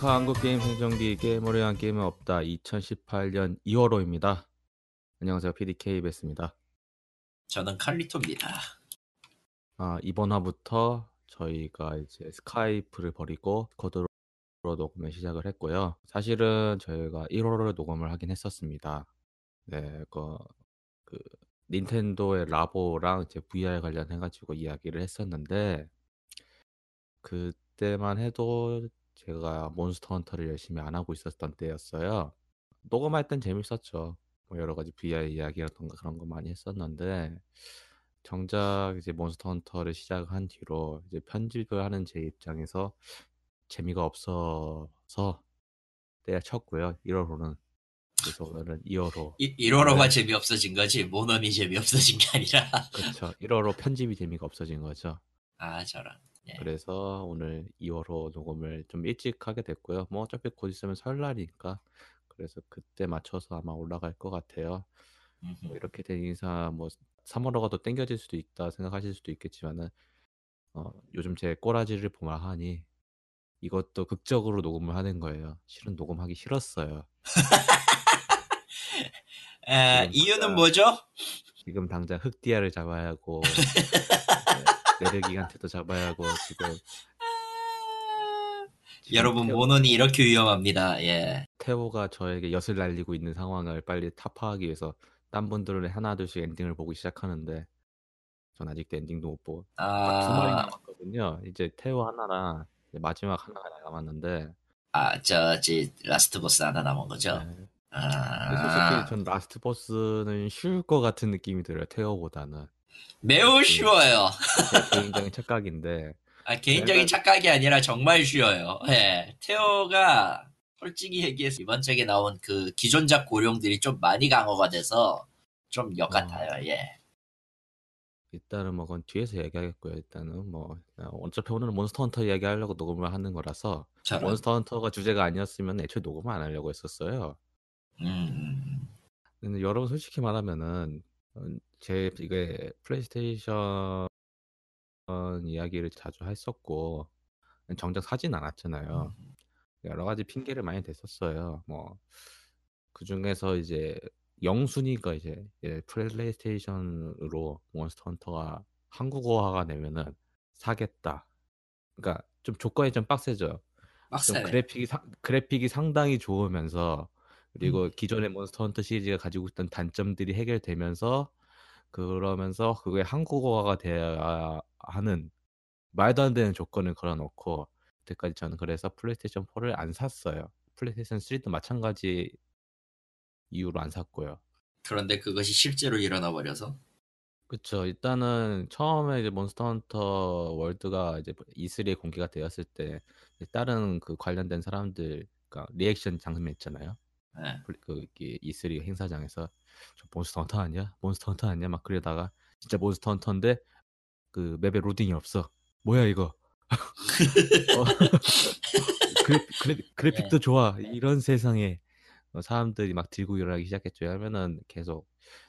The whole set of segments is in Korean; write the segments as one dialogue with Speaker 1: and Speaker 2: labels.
Speaker 1: 행복한 한국 게임 생존기 게임을 위한 게임은 없다 2018년 2월호입니다. 안녕하세요 PDK 베스입니다.
Speaker 2: 저는 칼리토입니다.
Speaker 1: 아, 이번 화부터 저희가 이제 스카이프를 버리고 코드로 녹음을 시작을 했고요. 사실은 저희가 1월호를 녹음을 하긴 했었습니다. 네, 그, 그 닌텐도의 라보랑 이제 VR 관련해가지고 이야기를 했었는데 그때만 해도 제가 몬스터 헌터를 열심히 안 하고 있었던 때였어요. 녹음할 땐 재밌었죠. 뭐 여러 가지 VR 이야기라던가 그런 거 많이 했었는데 정작 이제 몬스터 헌터를 시작한 뒤로 이제 편집을 하는 제 입장에서 재미가 없어서 때려쳤고요. 1월호는 그래서 오늘은 2월호
Speaker 2: 이, 1월호가 재미없어진 거지 모넌이 재미없어진 게 아니라
Speaker 1: 그렇죠. 1월호 편집이 재미가 없어진 거죠.
Speaker 2: 아 저런 예.
Speaker 1: 그래서 오늘 2월호 녹음을 좀 일찍 하게 됐고요. 뭐 어차피 곧 있으면 설날이니까 그래서 그때 맞춰서 아마 올라갈 것 같아요. 뭐. 이렇게 된 이상 뭐 3월호가 더 땡겨질 수도 있다 생각하실 수도 있겠지만은 어, 요즘 제 꼬라지를 보아하니 이것도 극적으로 녹음을 하는 거예요. 실은 녹음하기 싫었어요.
Speaker 2: 에,
Speaker 1: 지금
Speaker 2: 이유는
Speaker 1: 당장-
Speaker 2: 뭐죠?
Speaker 1: 지금 당장 흑디아를 잡아야 하고 네, 네르기간테도 잡아야 하고 지금, 지금
Speaker 2: 여러분
Speaker 1: 테오-
Speaker 2: 모넌이 이렇게 위험합니다. 예.
Speaker 1: 테오가 저에게 엿을 날리고 있는 상황을 빨리 타파하기 위해서 딴 분들은 하나둘씩 엔딩을 보기 시작하는데 전 아직도 엔딩도 못 보고 딱 두 마리
Speaker 2: 아,
Speaker 1: 남았거든요. 이제 테오 하나랑 이제 마지막 하나가 남았는데
Speaker 2: 아, 저지 라스트 보스 하나 남은 거죠.
Speaker 1: 네.
Speaker 2: 아,
Speaker 1: 솔직히 전 라스트 보스는 쉬울 것 같은 느낌이 들어요. 테오보다는
Speaker 2: 매우 쉬워요.
Speaker 1: 제 개인적인 착각인데
Speaker 2: 아, 개인적인 착각이 아니라 정말 쉬워요. 예. 테오가 솔직히 얘기해서 이번 작에 나온 그 기존작 고룡들이 좀 많이 강화가 돼서 좀 엿 같아요. 예.
Speaker 1: 일단은 뭐 그건 뒤에서 얘기하겠고요. 일단은 뭐 어, 어차피 오늘은 몬스터 헌터 이야기하려고 녹음을 하는 거라서
Speaker 2: 저런.
Speaker 1: 몬스터 헌터가 주제가 아니었으면 애초에 녹음을 안 하려고 했었어요.
Speaker 2: 음, 음,
Speaker 1: 근데 여러분 솔직히 말하면은 어, 제 이게 플레이스테이션 이야기를 자주 했었고 정작 사진 않았잖아요.
Speaker 2: 음.
Speaker 1: 여러 가지 핑계를 많이 댔었어요. 뭐 그 중에서 이제 영순위가 이제 예, 플레이스테이션으로 몬스터 헌터가 한국어화가 되면은 사겠다. 그러니까 좀 조건이 좀 빡세죠. 좀
Speaker 2: 빡세네.
Speaker 1: 그래픽이 상, 그래픽이 상당히 좋으면서 그리고
Speaker 2: 음.
Speaker 1: 기존의 몬스터 헌터 시리즈가 가지고 있던 단점들이 해결되면서 그러면서 그게 한국어화가 돼야 하는 말도 안 되는 조건을 걸어놓고 그때까지 저는 그래서 플레이스테이션 4를 안 샀어요. 플레이스테이션 3도 마찬가지 이유로 안 샀고요.
Speaker 2: 그런데 그것이 실제로 일어나 버려서.
Speaker 1: 그쵸. 일단은 처음에 이제 몬스터 헌터 월드가 이제 E3에 공개가 되었을 때 다른 그 관련된 사람들, 그러니까 리액션 장면 있잖아요.
Speaker 2: 예.
Speaker 1: 플- 그 이게 E3 행사장에서 저 몬스터 헌터 아니야? 몬스터 헌터 아니야? 막 그러다가 진짜 몬스터 헌터인데 그 맵에 로딩이 없어. 뭐야 이거? 어, 그래, 그래, 그래픽도 좋아. 이런 세상에 어, 사람들이 막 들고 일어나기 시작했죠. 왜냐면은 계속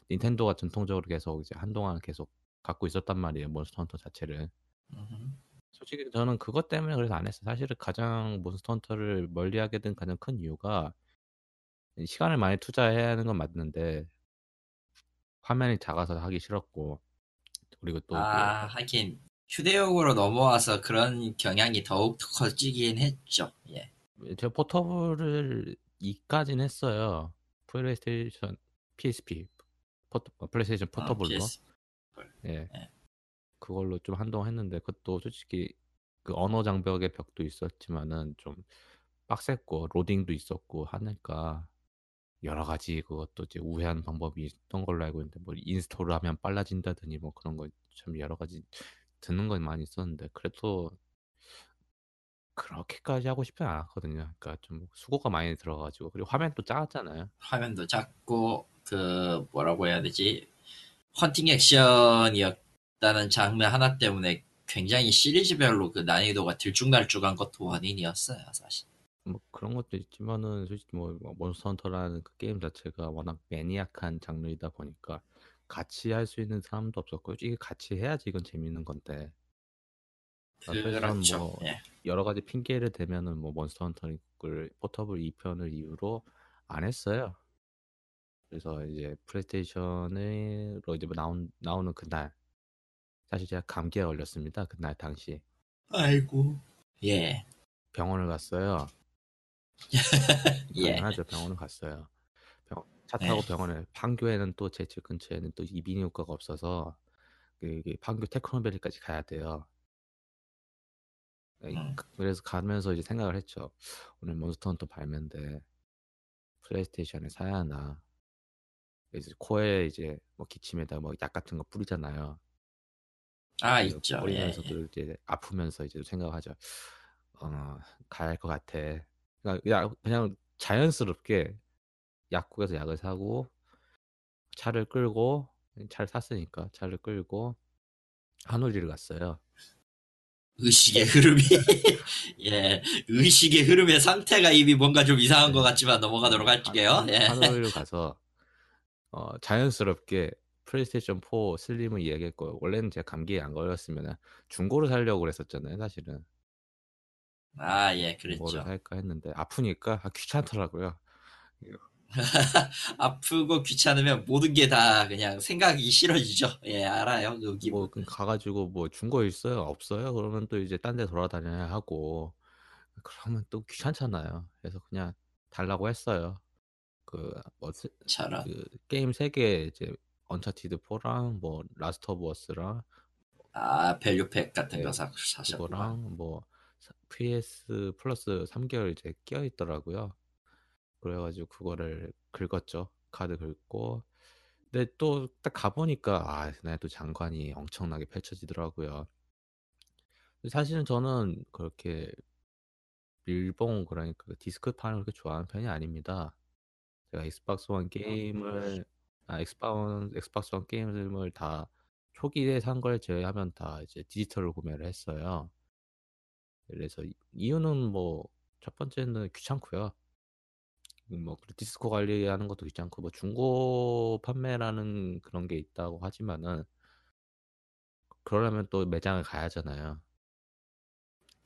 Speaker 1: 닌텐도가 전통적으로 계속 이제 한동안 계속 갖고 있었단 말이에요. 몬스터 헌터 자체를.
Speaker 2: 음.
Speaker 1: 솔직히 저는 그것 때문에 그래서 안 했어요. 사실은 가장 몬스터 헌터를 멀리하게 된 가장 큰 이유가 시간을 많이 투자해야 하는 건 맞는데 화면이 작아서 하기 싫었고 그리고 또
Speaker 2: 아, 하긴 휴대용으로 넘어와서 그런 경향이 더욱 커지긴 했죠. 예.
Speaker 1: 그, 제가 포터블을 2까지는 했어요. 플레이스테이션 PSP 포터, 어, 플레이스테이션
Speaker 2: 아,
Speaker 1: 포터블로
Speaker 2: PS.
Speaker 1: 예.
Speaker 2: 예.
Speaker 1: 그걸로 좀 한동안 했는데 그것도 솔직히 그 언어 장벽의 벽도 있었지만은 좀 빡셌고 로딩도 있었고 하니까 여러 가지 그것도 이제 우회하는 방법이 있던 걸로 알고 있는데 뭐 install을 하면 빨라진다더니 뭐 그런 거 참 여러 가지 듣는 건 많이 있었는데 그래도 그렇게까지 하고 싶지 않았거든요. 그러니까 좀 수고가 많이 들어가지고 그리고 화면도 작았잖아요.
Speaker 2: 화면도 작고 그 뭐라고 해야 되지 헌팅 액션이었다는 장면 하나 때문에 굉장히 시리즈별로 그 난이도가 들쭉날쭉한 것도 원인이었어요 사실
Speaker 1: 뭐 그런 것도 있지만은 솔직히 뭐 몬스터 헌터라는 그 게임 자체가 워낙 매니악한 장르이다 보니까 같이 할 수 있는 사람도 없었고 이게 같이 해야지 이건 재밌는 건데 아, 그래서 저는
Speaker 2: 그렇죠.
Speaker 1: 뭐
Speaker 2: 예.
Speaker 1: 여러 가지 핑계를 대면은 뭐 몬스터 헌터를 포터블 2편을 이후로 안 했어요. 그래서 이제 플레이스테이션으로 이제 뭐 나온 나오는 그날 사실 제가 감기에 걸렸습니다. 그날 당시
Speaker 2: 아이고. 예.
Speaker 1: 병원을 갔어요.
Speaker 2: 예.
Speaker 1: 당연하죠. 병원을 갔어요. 병- 차 타고
Speaker 2: 네.
Speaker 1: 병원에 판교에는 또 제 집 근처에는 또 이비인후과가 없어서 그 판교 테크노밸리까지 가야 돼요. 네,
Speaker 2: 음.
Speaker 1: 그- 그래서 가면서 이제 생각을 했죠. 오늘 몬스터 헌터 발매인데 플레이스테이션에 사야 하나. 그래서 코에 이제 뭐 기침에다 뭐 약 같은 거 뿌리잖아요.
Speaker 2: 아,
Speaker 1: 그
Speaker 2: 있죠. 예,
Speaker 1: 뿌리면서도 이제 아프면서 이제 생각하죠. 어, 가야 할 것 같아. 그러니까 그냥, 그냥 자연스럽게 약국에서 약을 사고 차를 끌고 차를 샀으니까 차를 끌고 한우리를 갔어요.
Speaker 2: 의식의 흐름이 예 의식의 흐름의 상태가 이미 뭔가 좀 이상한 것 같지만 넘어가도록 할게요. 예.
Speaker 1: 한우리를 가서 어, 자연스럽게 플레이스테이션 4 슬림을 이야기했고 원래는 제가 감기에 안 걸렸으면 중고를 사려고 그랬었잖아요. 사실은
Speaker 2: 아, 예, 그랬죠.
Speaker 1: 살까 했는데 아프니까 아, 귀찮더라고요.
Speaker 2: 아프고 귀찮으면 모든 게 다 그냥 생각이 싫어지죠. 예, 알아요. 그 기분.
Speaker 1: 뭐 가가지고 뭐 중고 있어요? 없어요? 그러면 또 이제 딴 데 돌아다녀야 하고 그러면 또 귀찮잖아요. 그래서 그냥 달라고 했어요. 그, 뭐. 그 게임 3개 이제 Uncharted 4랑 뭐 Last of Us랑
Speaker 2: 아, value pack 같은
Speaker 1: 네,
Speaker 2: 거 사, 사셨구나.
Speaker 1: 그거랑 뭐 PS Plus 3개월 이제 끼어 있더라고요. 그래가지고 그거를 긁었죠. 카드 긁고. 근데 또 딱 가보니까 아, 그날 또 장관이 엄청나게 펼쳐지더라고요. 사실은 저는 그렇게 일본 그러니까 그 디스크판을 그렇게 좋아하는 편이 아닙니다. 제가 Xbox One 게임을 아 Xbox Xbox One 게임을 다 초기에 산 걸 제외하면 다 이제 디지털로 구매를 했어요. 그래서 이- 이유는 뭐 첫 번째는 귀찮고요. 뭐 그리고 디스코 관리하는 것도 귀찮고 뭐 중고 판매라는 그런 게 있다고 하지만은 그러려면 또 매장을 가야잖아요.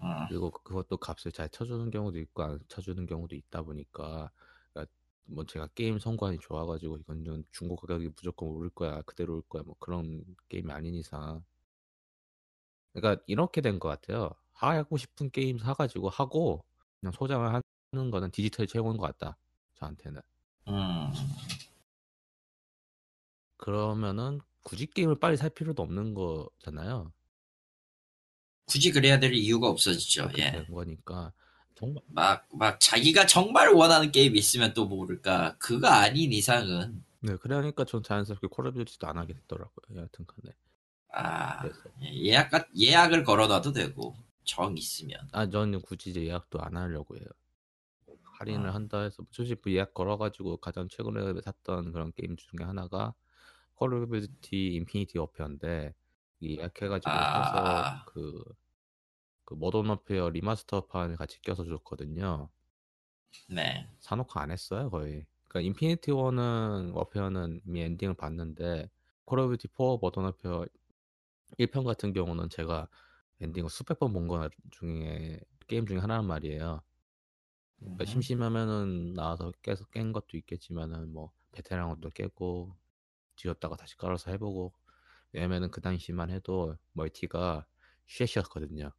Speaker 2: 음,
Speaker 1: 그리고 그- 그것도 값을 잘 쳐주는 경우도 있고 안 쳐주는 경우도 있다 보니까 그러니까 뭐 제가 게임 성관이 좋아가지고 이건 중고 가격이 무조건 오를 거야 그대로 올 거야 뭐 그런 게임이 아닌 이상 그러니까 이렇게 된 것 같아요 하고 싶은 게임 사가지고 하고 그냥 소장을 하는 거는 디지털 채우는 것 같다 저한테는.
Speaker 2: 음,
Speaker 1: 그러면은 굳이 게임을 빨리 살 필요도 없는 거잖아요.
Speaker 2: 굳이 그래야 될 이유가 없어지죠. 예.
Speaker 1: 된 거니까. 정말
Speaker 2: 막, 막 자기가 정말 원하는 게임이 있으면 또 모를까. 그거 아닌 이상은,
Speaker 1: 네 그러니까 전 자연스럽게 Call of Duty도 안 하게 됐더라고요 여하튼 간에.
Speaker 2: 아,
Speaker 1: 그래서.
Speaker 2: 예약, 예약을 걸어놔도 되고, 정 있으면.
Speaker 1: 아, 저는 굳이 이제 예약도 안 하려고 해요. 할인을
Speaker 2: 어.
Speaker 1: 한다 해서 솔직히 뭐 예약 걸어가지고 가장 최근에 샀던 그런 게임 중에 하나가 Call of Duty Infinite Warfare인데 이 예약해가지고 사서
Speaker 2: 아,
Speaker 1: 그, 그 Modern Warfare remaster판을 같이 껴서 줬거든요.
Speaker 2: 네.
Speaker 1: 사놓고 안 했어요 거의. 그러니까 Infinite War는 Warfare는 이미 엔딩을 봤는데 Call of Duty 4 Modern Warfare 1편 같은 경우는 제가 엔딩을 수백 번 본 거 중에 게임 중에 하나란 말이에요. 그러니까
Speaker 2: 음.
Speaker 1: 심심하면은 나와서 깨서 깬 것도 있겠지만은 뭐 베테랑도 깨고 지웠다가 다시 깔아서 해보고 왜냐면은 그 당시만 해도 멀티가 쉐시였거든요.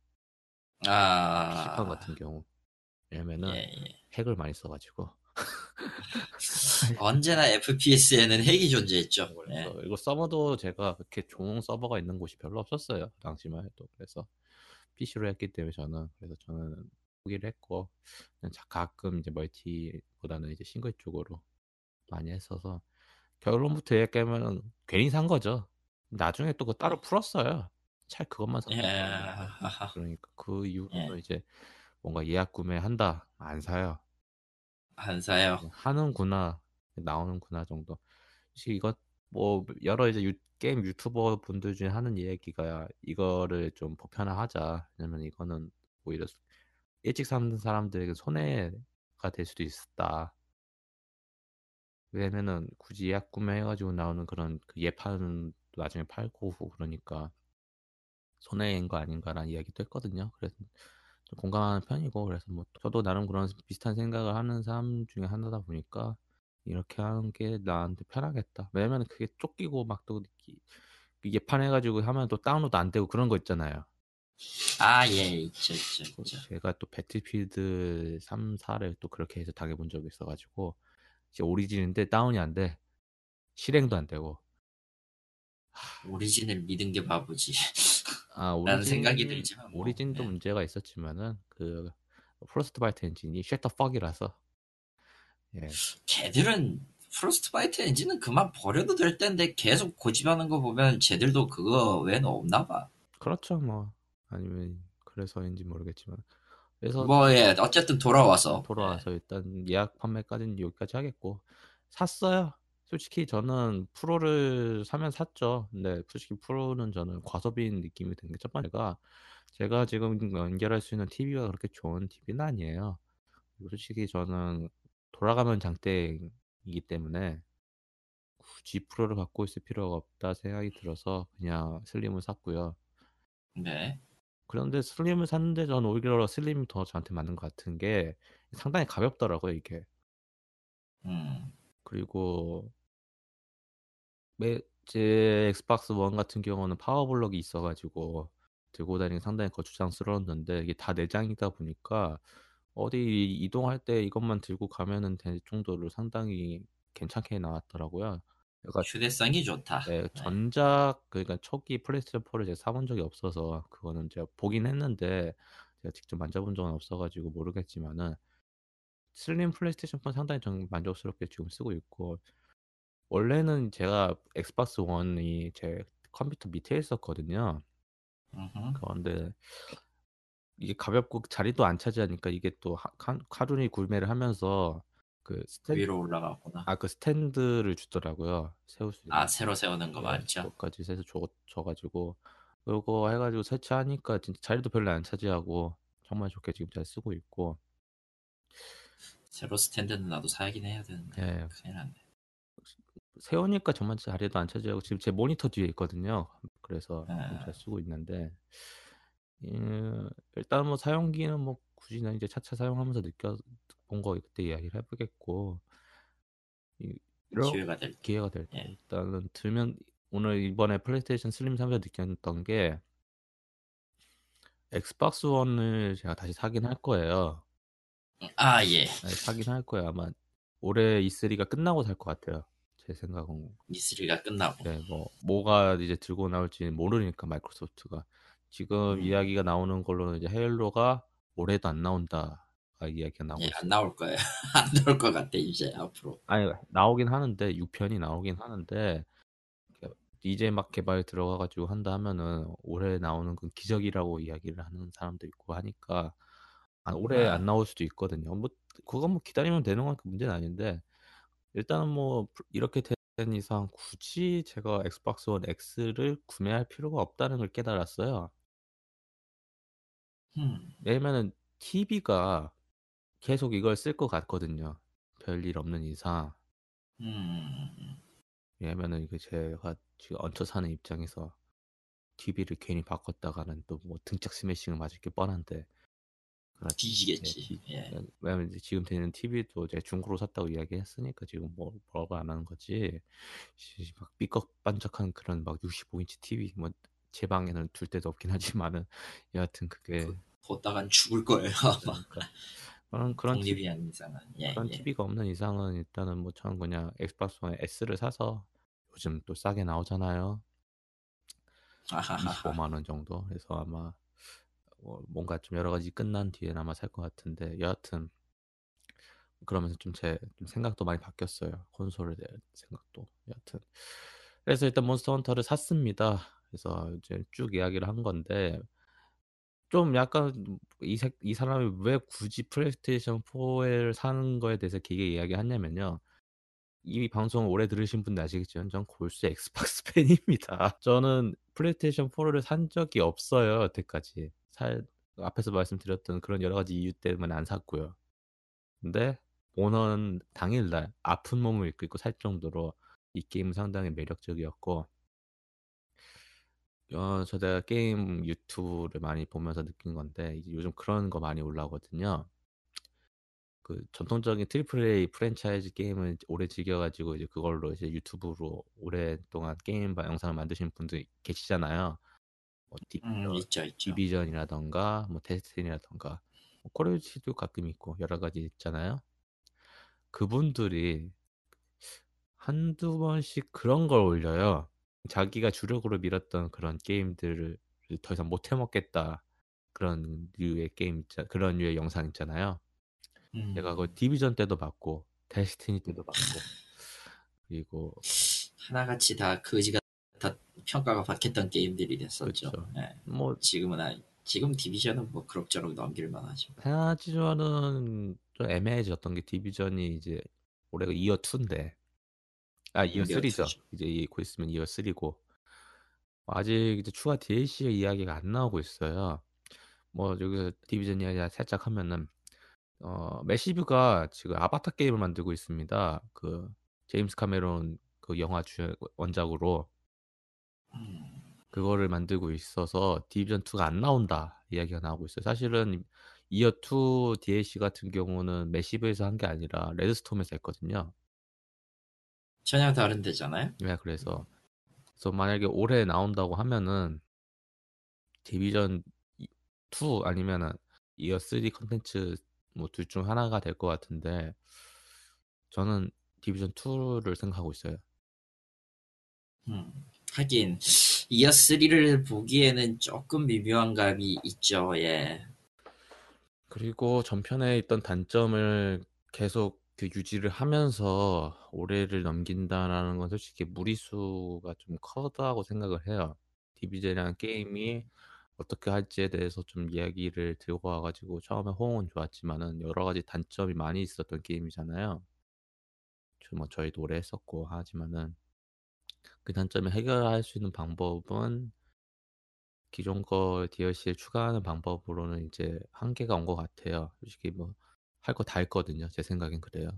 Speaker 1: PC판
Speaker 2: 아,
Speaker 1: 같은 경우 왜냐면은
Speaker 2: 예, 예.
Speaker 1: 핵을 많이 써가지고
Speaker 2: 언제나 FPS에는 핵이 존재했죠. 예.
Speaker 1: 그래서 이거 서버도 제가 그렇게 좋은 서버가 있는 곳이 별로 없었어요 그 당시만 해도 그래서 PC로 했기 때문에 저는 그래서 저는 포기를 했고 가끔 이제 멀티보다는 이제 싱글 쪽으로 많이 했어서 결론부터 얘기하면 괜히 산 거죠. 나중에 또 그거 따로 풀었어요. 차 그것만 샀어요.
Speaker 2: 예.
Speaker 1: 그러니까 그 이후로
Speaker 2: 예.
Speaker 1: 이제 뭔가 예약 구매한다 안 사요.
Speaker 2: 안 사요.
Speaker 1: 하는구나 나오는구나 정도. 사실 이거 뭐 여러 이제 유- 게임 유튜버 분들 중에 하는 얘기가 이거를 좀 보편화하자. 왜냐면 이거는 오히려 일찍 사는 사람들에게 손해가 될 수도 있다. 왜냐면은 굳이 예약 구매해가지고 나오는 그런 그 예판은 나중에 팔고 그러니까 손해인 거 아닌가라는 이야기도 했거든요. 그래서 좀 공감하는 편이고 그래서 뭐 저도 나름 그런 비슷한 생각을 하는 사람 중에 하나다 보니까 이렇게 하는 게 나한테 편하겠다. 왜냐면 그게 쫓기고 막 또 이게 판해가지고 하면 또 다운로드 안 되고 그런 거 있잖아요.
Speaker 2: 아, 예, 있죠, 있죠,
Speaker 1: 그
Speaker 2: 있죠.
Speaker 1: 제가 또 배틀필드 3, 4를 또 그렇게 해서 당해본 적이 있어가지고 이제 오리진인데 다운이 안 돼. 실행도 안 되고.
Speaker 2: Origin을 믿은 게 바보지.
Speaker 1: 아, Origin,
Speaker 2: 생각이 들지만 뭐,
Speaker 1: Origin도
Speaker 2: 예.
Speaker 1: 문제가 있었지만은 그 Frostbite 엔진이 shit the fuck이라서 예.
Speaker 2: 걔들은 Frostbite 엔진은 그만 버려도 될 텐데 계속 고집하는 거 보면 쟤들도 그거 외에는 없나 봐.
Speaker 1: 그렇죠 뭐 아니면 그래서인지 모르겠지만 그래서
Speaker 2: 뭐, 예, 어쨌든 돌아와서.
Speaker 1: 돌아와서 일단 예약 판매까지는 여기까지 하겠고 샀어요. 솔직히 저는 프로를 사면 샀죠. 근데 솔직히 프로는 저는 과소비인 느낌이 드는 게첫 번째가 제가 지금 연결할 수 있는 TV가 그렇게 좋은 TV는 아니에요. 그리고 솔직히 저는 돌아가면 장땡이기 때문에 굳이 프로를 갖고 있을 필요가 없다 생각이 들어서 그냥 슬림을 샀고요.
Speaker 2: 네.
Speaker 1: 그런데 슬림을 샀는데 저는 오히려 슬림이 더 저한테 맞는 것 같은 게 상당히 가볍더라고요 이게.
Speaker 2: 음,
Speaker 1: 그리고 매, 제 Xbox One 같은 경우는 power block이 있어가지고 들고 다니기 상당히 거추장스러웠는데 이게 다 내장이다 보니까 어디 이동할 때 이것만 들고 가면은 될 정도로 상당히 괜찮게 나왔더라고요. 그러니까
Speaker 2: 휴대성이 좋다.
Speaker 1: 네,
Speaker 2: 네.
Speaker 1: 전작 그러니까 초기 플레이스테이션 4를 제가 사본 적이 없어서 그거는 제가 보긴 했는데 제가 직접 만져본 적은 없어가지고 모르겠지만은 Slim PlayStation 4 상당히 좀 만족스럽게 지금 쓰고 있고 원래는 제가 Xbox One이 제 컴퓨터 밑에 있었거든요.
Speaker 2: 음흠.
Speaker 1: 그런데 이게 가볍고 자리도 안 차지하니까 이게 또 카- 카루니 구매를 하면서 그 스탠
Speaker 2: 위로 올라갔구나.
Speaker 1: 아 그 스탠드를 주더라고요. 세울 수 있는.
Speaker 2: 아, 새로 세우는 거
Speaker 1: 네,
Speaker 2: 맞죠?
Speaker 1: 그것까지 해서 줘, 줘가지고 그거 해가지고 설치하니까 진짜 자리도 별로 안 차지하고 정말 좋게 지금 잘 쓰고 있고
Speaker 2: 새로 스탠드는 나도 사야긴 해야 되는데.
Speaker 1: 예,
Speaker 2: 큰일 났네.
Speaker 1: 세우니까 정말 자리도 안 차지하고 지금 제 모니터 뒤에 있거든요. 그래서 좀
Speaker 2: 예.
Speaker 1: 잘 쓰고 있는데 음, 일단 뭐 사용기는 뭐 굳이 난 이제 차차 사용하면서 느껴 본 거 그때 이야기를 해보겠고 이-
Speaker 2: 기회가 될 때.
Speaker 1: 기회가 될 때
Speaker 2: 예.
Speaker 1: 일단은 들면 오늘 이번에 PlayStation Slim 사면서 느꼈던 게 Xbox One을 제가 다시 사긴 할 거예요.
Speaker 2: 아, 예.
Speaker 1: 네, 사긴 할 거예요. 아마 올해 E3가 끝나고 살 것 같아요. 제 생각은.
Speaker 2: E3가 끝나고.
Speaker 1: 네, 뭐 뭐가 이제 들고 나올지 모르니까 마이크로소프트가 지금
Speaker 2: 음.
Speaker 1: 이야기가 나오는 걸로는 이제 Halo가 올해도 안 나온다. 이야기가 나오고
Speaker 2: 예. 안 나올 거예요. 안 나올 것 같아, 이제, 앞으로.
Speaker 1: 아니 나오긴 하는데 6편이 나오긴 하는데 이제 막 개발 들어가가지고 한다 하면은 올해 나오는 건 기적이라고 이야기를 하는 사람도 있고 하니까 아, 올해
Speaker 2: 아.
Speaker 1: 안 나올 수도 있거든요. 뭐 그건 뭐 기다리면 되는 건그 문제는 아닌데 일단은 뭐 이렇게 된 이상 굳이 제가 엑스박스 원 X를 구매할 필요가 없다는 걸 깨달았어요.
Speaker 2: 음,
Speaker 1: 왜냐면은 TV가 계속 이걸 쓸 것 같거든요. 별일 없는 이상.
Speaker 2: 음,
Speaker 1: 왜냐면은 이게 제가 지금 얹혀 사는 입장에서 TV를 괜히 바꿨다가는 또 뭐 등짝 스매싱을 맞을 게 뻔한데. 그렇-
Speaker 2: 뒤지겠지.
Speaker 1: 예,
Speaker 2: 예.
Speaker 1: 왜냐면 이제 지금 되는 TV도 제가 중고로 샀다고 이야기했으니까 지금 뭐 뭐라고 안 하는 거지. 씨, 막 삐걱반짝한 그런 막 65인치 TV 뭐 제 방에는 둘 데도 없긴 하지만은 여하튼 그게
Speaker 2: 보다간 죽을 거예요, 아마.
Speaker 1: 그러니까 그런 그런 TV
Speaker 2: 아닌 이상은. 예,
Speaker 1: 그런
Speaker 2: 예.
Speaker 1: TV가 없는 이상은 일단은 뭐 저는 그냥 Xbox One S를 사서 요즘 또 싸게 나오잖아요.
Speaker 2: 아하하하.
Speaker 1: 25만 원 정도. 그래서 아마 어, 뭔가 좀 여러 가지 끝난 뒤에 아마 살 것 같은데 여하튼 그러면서 좀제 생각도 많이 바뀌었어요. 콘솔에 대한 생각도. 여하튼 그래서 일단 Monster Hunter를 샀습니다. 그래서 이제 쭉 이야기를 한 건데 좀 약간 이, 새- 이 사람이 왜 굳이 플레이스테이션 4를 사는 거에 대해서 길게 이야기하냐면요. 이 방송 오래 들으신 분들 아시겠지만 전 골수 Xbox 팬입니다. 저는 플레이스테이션 4를 산 적이 없어요. 여태까지. 살 앞에서 말씀드렸던 그런 여러 가지 이유 때문에 안 샀고요. 근데 오는 당일날 아픈 몸을 이끌고 살 정도로 이 게임은 상당히 매력적이었고 어, 저 내가 게임 유튜브를 많이 보면서 느낀 건데 요즘 그런 거 많이 올라오거든요. 그 전통적인 triple A 프랜차이즈 게임을 오래 즐겨가지고 이제 그걸로 이제 유튜브로 오랫동안 게임 바- 영상을 만드시는 분들 계시잖아요. 뭐
Speaker 2: 음,
Speaker 1: Division,
Speaker 2: 있죠, 있죠.
Speaker 1: Division이라던가 뭐 Destiny라던가 뭐 콜오브듀티도 가끔 있고 여러 가지 있잖아요. 그분들이 한두 번씩 그런 걸 올려요. 자기가 주력으로 밀었던 그런 게임들을 더 이상 못 해먹겠다. 그런 류의 게임, 있자, 그런 류의 영상 있잖아요.
Speaker 2: 음,
Speaker 1: 내가 그 디비전 때도 봤고, 데스티니 때도 봤고, 그리고
Speaker 2: 하나같이 다 거지가 다 평가가 박혔던 게임들이 됐었죠.
Speaker 1: 그렇죠.
Speaker 2: 예.
Speaker 1: 뭐
Speaker 2: 지금은 아니, 지금 디비전은 뭐 그럭저럭 넘길 만 하죠.
Speaker 1: 하지만은 좀 애매해졌던 게 디비전이 이제 올해가 이어 2인데, 아 이어
Speaker 2: 이어
Speaker 1: 3죠.
Speaker 2: 투죠.
Speaker 1: 이제 이- 곧 있으면 이어 3고 아직 이제 추가 DLC 이야기가 안 나오고 있어요. 뭐 여기 디비전 이야기 살짝 하면은 어 매시브가 지금 아바타 게임을 만들고 있습니다. 그 제임스 카메론 그 영화 주 원작으로
Speaker 2: 음,
Speaker 1: 그거를 만들고 있어서 디비전 2가 안 나온다 이야기가 나오고 있어요. 사실은 이어 2 DLC 같은 경우는 매시브에서 한 게 아니라 레드스톰에서 했거든요.
Speaker 2: 전혀 다른 데잖아요.
Speaker 1: 네, 그래서 그래서 만약에 올해 나온다고 하면은 디비전 2 아니면은 이어 3 컨텐츠 뭐 둘 중 하나가 될 것 같은데 저는 디비전 2를 생각하고 있어요.
Speaker 2: 음, 하긴 이어 3를 보기에는 조금 미묘한 감이 있죠. 예.
Speaker 1: 그리고 전편에 있던 단점을 계속 그 유지를 하면서 올해를 넘긴다라는 건 솔직히 무리수가 좀 커다고 생각을 해요. 디비전이라는 게임이 어떻게 할지에 대해서 좀 이야기를 들고 와가지고 처음에 호응은 좋았지만은 여러 가지 단점이 많이 있었던 게임이잖아요. 저- 뭐 저희도 오래 했었고 하지만은 그 단점을 해결할 수 있는 방법은 기존 거 DLC를 추가하는 방법으로는 이제 한계가 온 것 같아요. 솔직히 뭐 할 거 다 했거든요. 제 생각엔 그래요.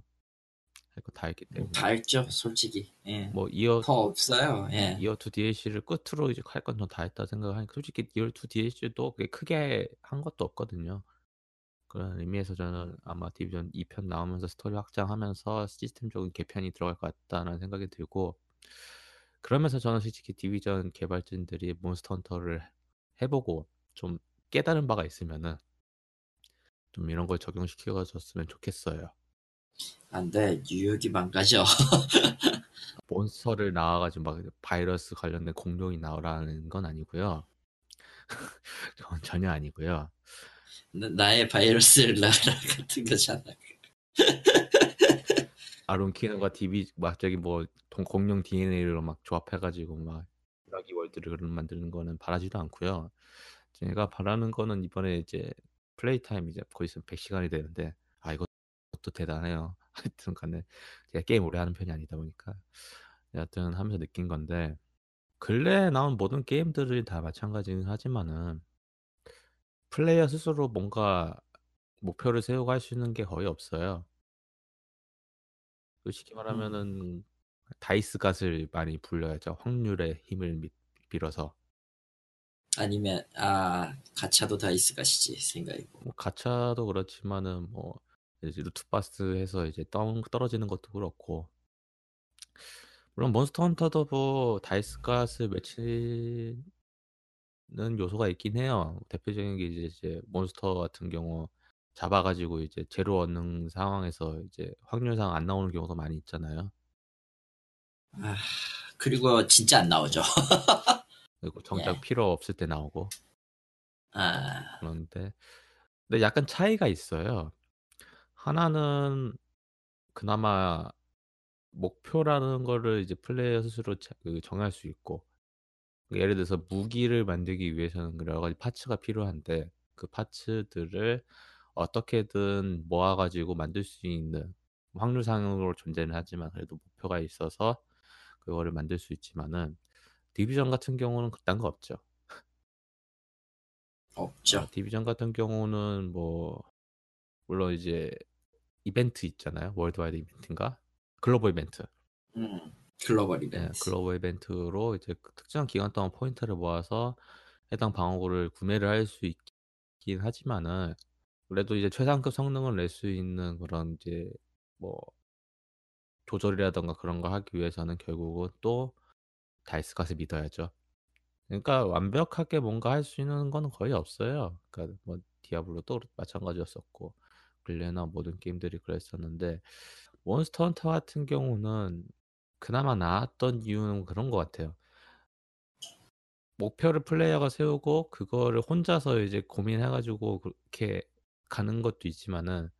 Speaker 1: 할 거 다 했기 때문에
Speaker 2: 다 했죠, 솔직히. 예.
Speaker 1: 뭐 이어
Speaker 2: 더 없어요. 예.
Speaker 1: 이어 2 DLC를 끝으로 이제 할 건 전 다 했다 생각하니까 솔직히 이어 2 DLC도 크게 한 것도 없거든요. 그런 의미에서 저는 아마 디비전 2편 나오면서 스토리 확장하면서 시스템적인 개편이 들어갈 것 같다는 생각이 들고 그러면서 저는 솔직히 디비전 개발진들이 몬스터 헌터를 해보고 좀 깨달은 바가 있으면은 좀 이런 걸 적용시켜 줬으면 좋겠어요.
Speaker 2: 안 돼. 뉴욕이 망가져.
Speaker 1: 몬스터를 나와가지고 막 바이러스 관련된 공룡이 나오라는 건 아니고요. 그건 전혀 아니고요.
Speaker 2: 나- 나의 바이러스를 나라 같은 거잖아.
Speaker 1: Aaron Keener가 디비 막 저기 뭐 동- 공룡 DNA로 막 조합해가지고 막 쥬라기 월드를 만드는 거는 바라지도 않고요. 제가 바라는 거는 이번에 이제 play time 이제 거의 있으면 100시간이 되는데 아 이것도 대단해요. 하여튼 간에 제가 게임 오래 하는 편이 아니다 보니까 여하튼 하면서 느낀 건데 근래에 나온 모든 게임들이 다 마찬가지긴 하지만은 플레이어 스스로 뭔가 목표를 세우고 할 수 있는 게 거의 없어요. 솔직히 말하면은 dice god을 많이 불러야죠. 확률의 힘을 미- 빌어서.
Speaker 2: 아니면 아 가차도 dice god이지 생각이고.
Speaker 1: 뭐 가차도 그렇지만은 뭐 이제 loot box 해서 이제 떠, 떨어지는 것도 그렇고 물론 몬스터 헌터도 뭐 dice god을 외치는 요소가 있긴 해요. 대표적인 게 이제, 이제 몬스터 같은 경우 잡아가지고 이제 제로 얻는 상황에서 이제 확률상 안 나오는 경우도 많이 있잖아요.
Speaker 2: 아 그리고 진짜 안 나오죠.
Speaker 1: 그리고 정작
Speaker 2: 예.
Speaker 1: 필요 없을 때 나오고
Speaker 2: 아
Speaker 1: 그런데 근데 약간 차이가 있어요. 하나는 그나마 목표라는 거를 이제 플레이어 스스로 자- 그 정할 수 있고 예를 들어서 무기를 만들기 위해서는 여러 가지 parts가 필요한데 그 parts들을 어떻게든 모아가지고 만들 수 있는 확률상으로 존재는 하지만 그래도 목표가 있어서 그거를 만들 수 있지만은 디비전 같은 경우는 그딴 거 없죠.
Speaker 2: 없죠.
Speaker 1: 어, 디비전 같은 경우는 뭐 물론 이제 이벤트 있잖아요. worldwide 이벤트인가? 글로벌 이벤트.
Speaker 2: 음 글로벌
Speaker 1: 예,
Speaker 2: 이벤트.
Speaker 1: 글로벌 이벤트로 이제 그 특정한 기간 동안 포인트를 모아서 해당 방어구를 구매를 할 수 있긴 하지만은 그래도 이제 최상급 성능을 낼 수 있는 그런 이제 뭐 조절이라던가 그런 거 하기 위해서는 결국은 또 다이스갓을 믿어야죠. 그러니까 완벽하게 뭔가 할 수 있는 건 거의 없어요. 그러니까 뭐 디아블로도 마찬가지였었고 글레나 모든 게임들이 그랬었는데 몬스터 헌터 같은 경우는 그나마 나았던 이유는 그런 것 같아요. 목표를 플레이어가 세우고 그거를 혼자서 이제 고민해가지고 그렇게 가는 것도 있지만은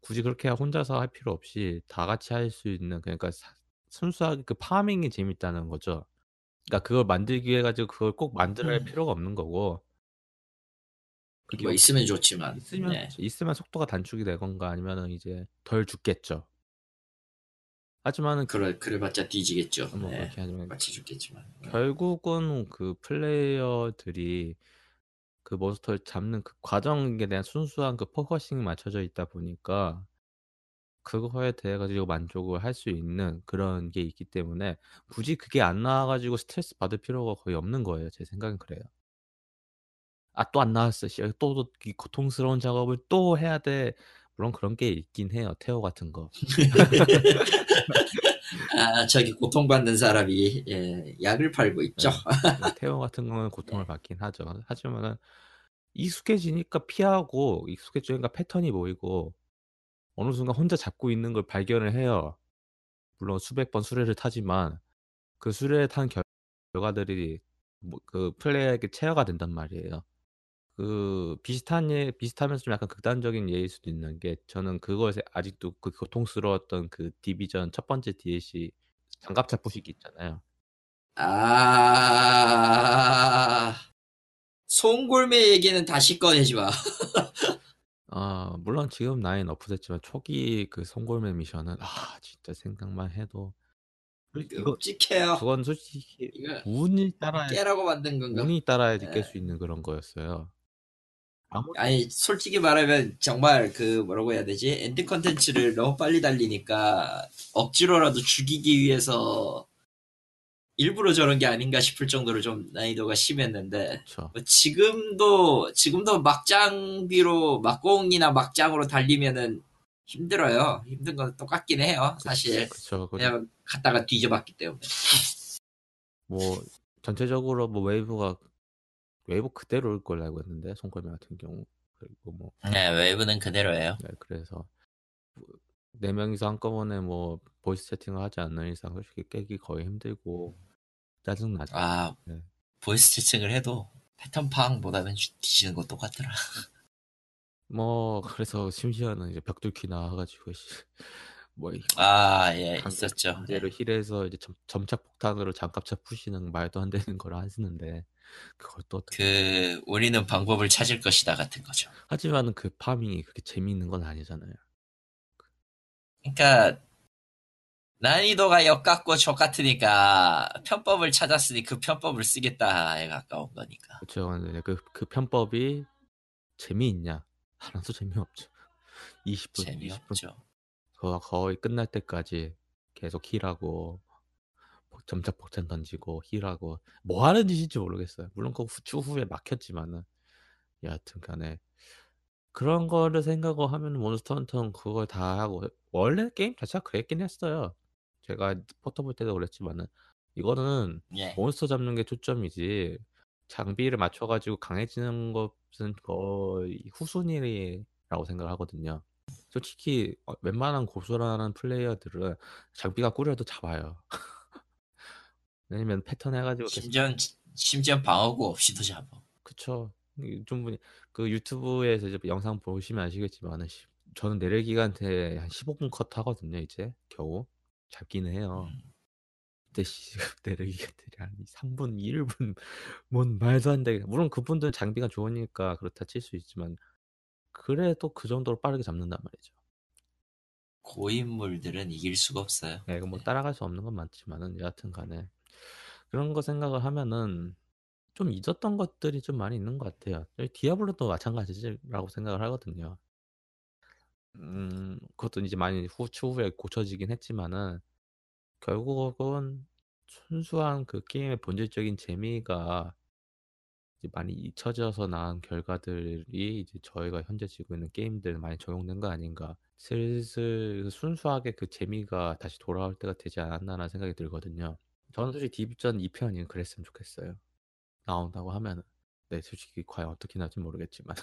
Speaker 1: 굳이 그렇게 혼자서 할 필요 없이 다 같이 할 수 있는 그러니까 사- 순수하게 그 파밍이 재밌다는 거죠. 그러니까 그걸 만들기 위해 가지고 그걸 꼭 만들어야 할
Speaker 2: 음.
Speaker 1: 필요가 없는 거고 그게
Speaker 2: 뭐 있으면 좋지만.
Speaker 1: 있으면
Speaker 2: 네.
Speaker 1: 있으면 속도가 단축이 되건가 아니면은 이제 덜 죽겠죠. 하지만은
Speaker 2: 그래 그래봤자 뒤지겠죠.
Speaker 1: 뭐
Speaker 2: 네.
Speaker 1: 그렇게 하지만
Speaker 2: 마치 죽겠지만.
Speaker 1: 결국은 그 플레이어들이 그 몬스터를 잡는 그 과정에 대한 순수한 그 focusing이 맞춰져 있다 보니까 그거에 대해 가지고 만족을 할 수 있는 그런 게 있기 때문에 굳이 그게 안 나와 가지고 스트레스 받을 필요가 거의 없는 거예요. 제 생각은 그래요. 아 또 안 나왔어. 씨. 또이 고통스러운 작업을 또 해야 돼. 물론 그런 게 있긴 해요. 테오 같은 거.
Speaker 2: 아 저기 고통받는 사람이 예, 약을 팔고 있죠.
Speaker 1: 네. 테오 같은 거는 고통을 받긴 하죠. 하지만은 익숙해지니까 피하고 익숙해지니까 패턴이 보이고 어느 순간 혼자 잡고 있는 걸 발견을 해요. 물론 수백 번 수레를 타지만 그 수레에 탄 결- 결과들이 뭐 그 플레이어에게 체화가 된단 말이에요. 그 비슷한 예 비슷하면서 좀 약간 극단적인 예일 수도 있는 게 저는 그것에 아직도 그 고통스러웠던 그 디비전 첫 번째 DLC 장갑차 부시기 있잖아요.
Speaker 2: 아 송골매 얘기는 다시 꺼내지 마.
Speaker 1: 아 물론 지금 나이는 업됐지만 초기 그 송골매 미션은 아 진짜 생각만 해도
Speaker 2: 끔찍해요.
Speaker 1: 그건 솔직히
Speaker 2: 이거
Speaker 1: 운이 따라야
Speaker 2: 깨라고 만든 건가?
Speaker 1: 운이 따라야
Speaker 2: 네.
Speaker 1: 깰수 있는 그런 거였어요.
Speaker 2: 아니 솔직히 말하면 정말 그 뭐라고 해야 되지 end 컨텐츠를 너무 빨리 달리니까 억지로라도 죽이기 위해서 일부러 저런 게 아닌가 싶을 정도로 좀 난이도가 심했는데
Speaker 1: 그렇죠.
Speaker 2: 뭐 지금도 지금도 막장비로 막공이나 막장으로 달리면은 힘들어요 힘든 건 똑같긴 해요 사실
Speaker 1: 그렇죠.
Speaker 2: 그냥 갔다가 뒤져봤기 때문에
Speaker 1: 뭐 전체적으로 뭐 웨이브가 웨이브 그대로일 걸 알고 있는데 손걸매 같은 경우 그리고 뭐
Speaker 2: 네 웨이브는 그대로예요
Speaker 1: 네, 그래서 네 명이서 한꺼번에 뭐 voice 채팅을 하지 않는 이상 솔직히 깨기 거의 힘들고 짜증 나죠.
Speaker 2: 아
Speaker 1: 네.
Speaker 2: voice 채팅을 해도 패턴 파악보다는 뒤지는 거 똑같더라
Speaker 1: 뭐 그래서 심지어는 이제 벽돌키 나와가지고 씨, 뭐 이-
Speaker 2: 아예
Speaker 1: 강-
Speaker 2: 있었죠
Speaker 1: 강제로 힐에서 이제 점, 점착 폭탄으로 장갑차 푸시는 말도 안 되는 걸 하시는데 그걸 또 어떻게
Speaker 2: 그 우리는 방법을 찾을 것이다 같은 거죠.
Speaker 1: 하지만은 그 파밍이 그렇게 재미있는 건 아니잖아요.
Speaker 2: 그러니까 난이도가 역같고 족같으니까 편법을 찾았으니 그 편법을 쓰겠다에 가까운 거니까.
Speaker 1: 그렇죠. 그, 그 편법이 재미있냐? 하나도 재미없죠. 20분, 20분
Speaker 2: 재미없죠.
Speaker 1: 거, 거의 끝날 때까지 계속 heal하고 폭- 점착 폭탄 던지고 heal하고 뭐 하는 짓인지 모르겠어요. 물론 그 후- 추후에 막혔지만은 여하튼 간에 그런 거를 생각을 하면 몬스터 헌터는 그걸 다 하고 원래 게임 자체가 그랬긴 했어요. 제가 포터블 때도 그랬지만은 이거는
Speaker 2: 예.
Speaker 1: 몬스터 잡는 게 초점이지 장비를 맞춰가지고 강해지는 것은 거의 후순위라고 생각을 하거든요. 솔직히 어, 웬만한 고수라는 플레이어들은 장비가 꾸려도 잡아요. 왜냐면 패턴 해가지고 계속
Speaker 2: 심지어 심지어 방어구 없이도 잡아.
Speaker 1: 그쵸. 이 충분히 그 유튜브에서 이제 영상 보시면 아시겠지만은 시- 저는 내래기한테 한 15분 컷 하거든요. 이제 겨우 잡기는 해요.
Speaker 2: 음.
Speaker 1: 근데 씨, 내래기한테 한 3분, 1분 뭔 말도 안 되게 물론 그분들은 장비가 좋으니까 그렇다 칠 수 있지만 그래도 그 정도로 빠르게 잡는단 말이죠.
Speaker 2: 고인물들은 이길 수가 없어요.
Speaker 1: 네, 이거 뭐 따라갈 수 없는 건 맞지만은 여하튼 간에 그런 거 생각을 하면은 좀 잊었던 것들이 좀 많이 있는 것 같아요. 디아블로도 마찬가지라고 생각을 하거든요. 음, 그것도 이제 많이 후 추후에 고쳐지긴 했지만은 결국은 순수한 그 게임의 본질적인 재미가 이제 많이 잊혀져서 나온 결과들이 이제 저희가 현재 지고 있는 게임들에 많이 적용된 거 아닌가. 슬슬 순수하게 그 재미가 다시 돌아올 때가 되지 않았나라는 생각이 들거든요. 저는 솔직히 디비전 2편이 그랬으면 좋겠어요. 나온다고 하면은. 네, 솔직히 과연 어떻게 나올지 모르겠지만.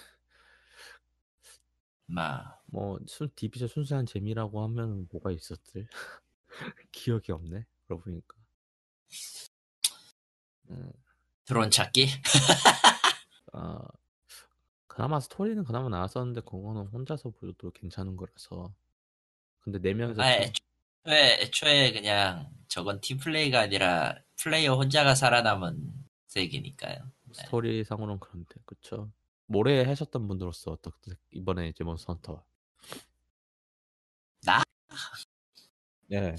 Speaker 2: 마
Speaker 1: 뭐 순, 디비전 순수한 재미라고 하면 뭐가 있었을? 기억이 없네. 그러고 보니까. 음,
Speaker 2: 드론 찾기
Speaker 1: 아, 그나마 스토리는 그나마 나왔었는데 그거는 혼자서 보여도 괜찮은 거라서. 근데 네 명이서
Speaker 2: 아,
Speaker 1: 참-
Speaker 2: 애초에, 애초에 그냥 저건 팀 플레이가 아니라 플레이어 혼자가 살아남은 세계니까요.
Speaker 1: 스토리상으로는 그런데 그쵸? 오래 하셨던 분들로서 어떻게 이번에 이제 몬스터 헌터
Speaker 2: 나?
Speaker 1: 네.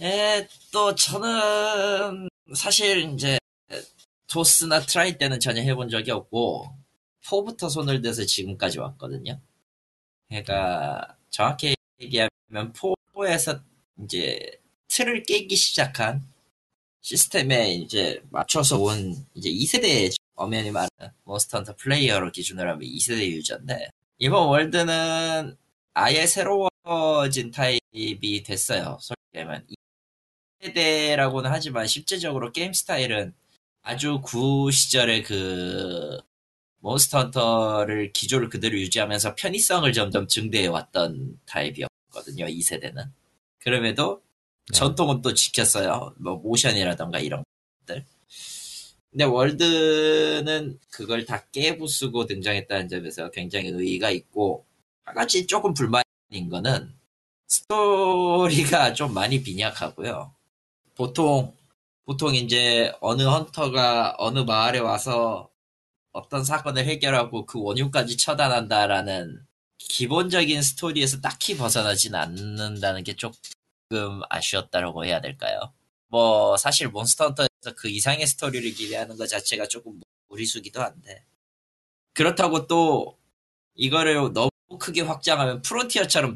Speaker 2: 예, 또 저는 사실 이제 도스나 트라이 때는 전혀 해본 적이 없고 4부터 손을 대서 지금까지 왔거든요. 그러니까 정확히 얘기하면 4에서 이제 틀을 깨기 시작한 시스템에 이제 맞춰서 온 이제 2세대 엄연히 말하는 몬스터 헌터 플레이어로 기준으로 하면 2세대 유저인데 이번 월드는 아예 새로워진 타입이 됐어요. 솔직히 말하면 세대라고는 하지만 실제적으로 게임 스타일은 아주 구 시절의 그 몬스터 헌터를 기조를 그대로 유지하면서 편의성을 점점 증대해 왔던 타입이었거든요. 이 세대는. 그럼에도
Speaker 1: 네.
Speaker 2: 전통은 또 지켰어요. 뭐 모션이라던가 이런 것들. 근데 월드는 그걸 다 깨부수고 등장했다는 점에서 굉장히 의의가 있고 한 가지 조금 불만인 거는 스토리가 좀 많이 빈약하고요. 보통 보통 이제 어느 헌터가 어느 마을에 와서 어떤 사건을 해결하고 그 원흉까지 처단한다라는 기본적인 스토리에서 딱히 벗어나진 않는다는 게 조금 아쉬웠다라고 해야 될까요? 뭐 사실 몬스터 헌터에서 그 이상의 스토리를 기대하는 것 자체가 조금 무리수기도 한데 그렇다고 또 이거를 너무 크게 확장하면 프론티어처럼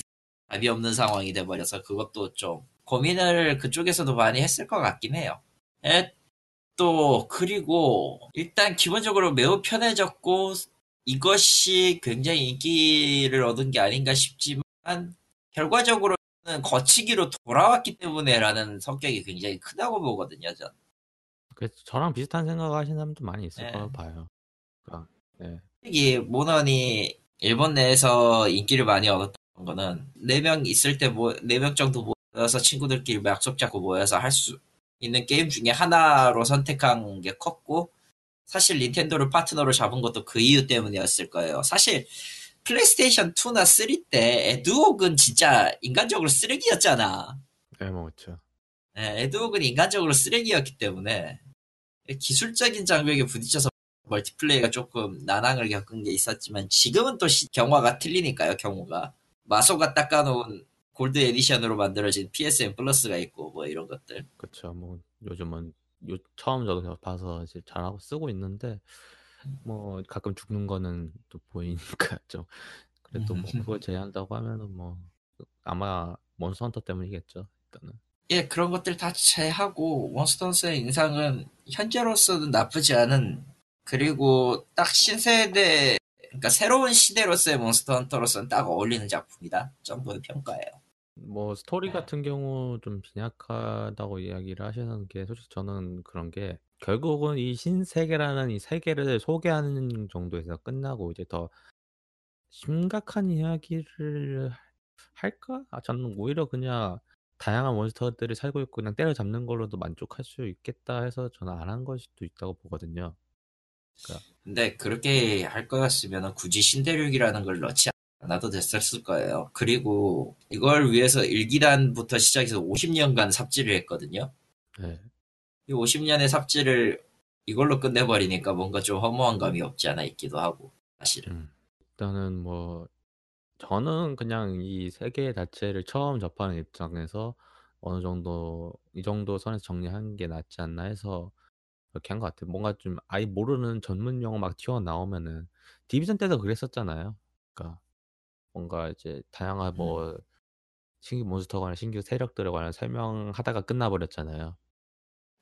Speaker 2: 답이 없는 상황이 돼버려서 그것도 좀 고민을 그쪽에서도 많이 했을 것 같긴 해요. 에, 또 그리고 일단 기본적으로 매우 편해졌고 이것이 굉장히 인기를 얻은 게 아닌가 싶지만 결과적으로는 거치기로 돌아왔기 때문에라는 성격이 굉장히 크다고 보거든요. 전.
Speaker 1: 그래서 저랑 비슷한 생각을 하시는 사람도 많이 있을
Speaker 2: 네.
Speaker 1: 거라고 봐요. 그러니까, 네.
Speaker 2: 이 모넌이 일본 내에서 인기를 많이 얻었던 거는 4명 있을 때 뭐, 4명 정도 모 여서 친구들끼리 뭐 약속 잡고 모여서 할 수 있는 게임 중에 하나로 선택한 게 컸고 사실 닌텐도를 파트너로 잡은 것도 그 이유 때문이었을 거예요. 사실 플레이스테이션 2나 3 때 ad hoc은 진짜 인간적으로 쓰레기였잖아.
Speaker 1: 네, 뭐 그렇죠.
Speaker 2: 예, ad hoc은 인간적으로 쓰레기였기 때문에 기술적인 장벽에 부딪혀서 multiplay가 조금 난항을 겪은 게 있었지만 지금은 또 시- 경우가 틀리니까요 경우가 마소가 닦아놓은 gold edition으로 만들어진 PSN 플러스가 있고 뭐 이런 것들
Speaker 1: 그렇죠. 뭐 요즘은 요, 처음 저도 봐서 이제 잘하고 쓰고 있는데 뭐 가끔 죽는 거는 또 보이니까 좀 그래도 뭐 그걸 제외한다고 하면은 뭐 아마 몬스터 헌터 때문이겠죠. 일단은.
Speaker 2: 예 그런 것들 다 제하고 몬스터스의 인상은 현재로서는 나쁘지 않은 그리고 딱 신세대 그러니까 새로운 시대로서의 몬스터 헌터로서는 딱 어울리는 작품이다 정도의 평가예요.
Speaker 1: 뭐 스토리
Speaker 2: 네.
Speaker 1: 같은 경우 좀 빈약하다고 이야기를 하시는 게 솔직히 저는 그런 게 결국은 이 신세계라는 이 세계를 소개하는 정도에서 끝나고 이제 더 심각한 이야기를 할까? 아, 저는 오히려 그냥 다양한 몬스터들이 살고 있고 그냥 때려잡는 걸로도 만족할 수 있겠다 해서 저는 안 한 걸 수도 있다고 보거든요.
Speaker 2: 근데 그렇게 할 거였으면 굳이 신대륙이라는 걸 넣지 않아도 됐었을 거예요. 그리고 이걸 위해서 일기단부터 시작해서 50년간 삽질을 했거든요.
Speaker 1: 네.
Speaker 2: 이 50년의 삽질을 이걸로 끝내버리니까 뭔가 좀 허무한 감이 없지 않아 있기도 하고 사실은.
Speaker 1: 음. 일단은 뭐 저는 그냥 이 세계 자체를 처음 접하는 입장에서 어느 정도 이 정도 선에서 정리하는 게 낫지 않나 해서 그렇게 한 것 같아요. 뭔가 좀 아예 모르는 전문 용어 막 튀어나오면은 디비전 때도 그랬었잖아요. 그러니까 뭔가 이제 다양한 뭐 신규 몬스터가 아니라 신규 세력들에 관한 설명하다가 끝나버렸잖아요.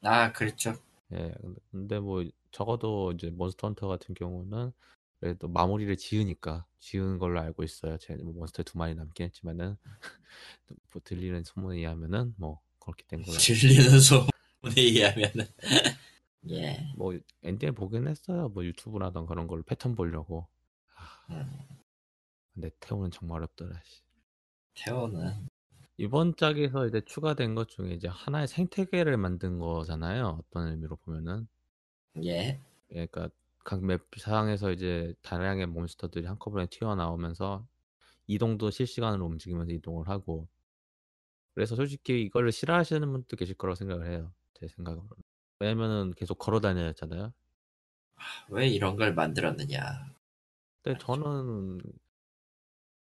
Speaker 2: 아 그렇죠.
Speaker 1: 예, 근데, 뭐 적어도 이제 몬스터 헌터 같은 경우는 그래도 마무리를 지으니까 지은 걸로 알고 있어요. 제뭐 몬스터 두 마리 남긴 했지만은 뭐 들리는 소문에 의하면은 뭐 그렇게 된 걸로
Speaker 2: 들리는 소문에 의하면은 예.
Speaker 1: 뭐 엔딩을 보긴 했어요. 뭐 유튜브라던 그런 걸로 패턴 보려고. 아,
Speaker 2: 음,
Speaker 1: 근데 태우는 정말 어렵더라. 씨.
Speaker 2: 태호는
Speaker 1: 이번 짝에서 이제 추가된 것 중에 이제 하나의 생태계를 만든 거잖아요. 어떤 의미로 보면은.
Speaker 2: 예.
Speaker 1: 예, 그러니까 각 맵 상에서 이제 다량의 몬스터들이 한꺼번에 튀어나오면서 이동도 실시간으로 움직이면서 이동을 하고 그래서 솔직히 이거를 싫어하시는 분도 계실 거라고 생각을 해요. 제 생각으로는. 왜냐면은 계속 걸어 다녀야 하잖아요.
Speaker 2: 왜 이런 걸 만들었느냐.
Speaker 1: 근데 저는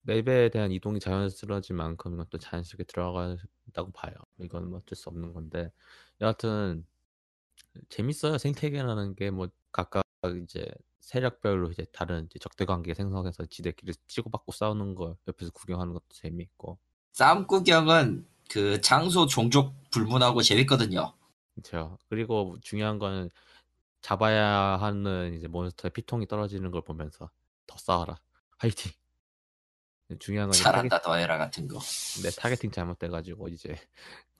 Speaker 1: 맵에 대한 이동이 자연스러워진 만큼 이것도 자연스럽게 들어간다고 봐요. 이건 뭐 어쩔 수 없는 건데 여하튼 재밌어요. 생태계라는 게 뭐 각각 이제 세력별로 이제 다른 이제 적대 관계 생성해서 지들끼리 치고받고 싸우는 거 옆에서 구경하는 것도 재밌고
Speaker 2: 싸움 구경은 그 장소 종족 불문하고 재밌거든요.
Speaker 1: 그렇죠. 그리고 중요한 건 잡아야 하는 이제 몬스터의 피통이 떨어지는 걸 보면서 더 싸워라. 화이팅. 중요한 건 이제 타겟,
Speaker 2: 잘한다 더해라 같은 거.
Speaker 1: 내 targeting 잘못돼가지고 이제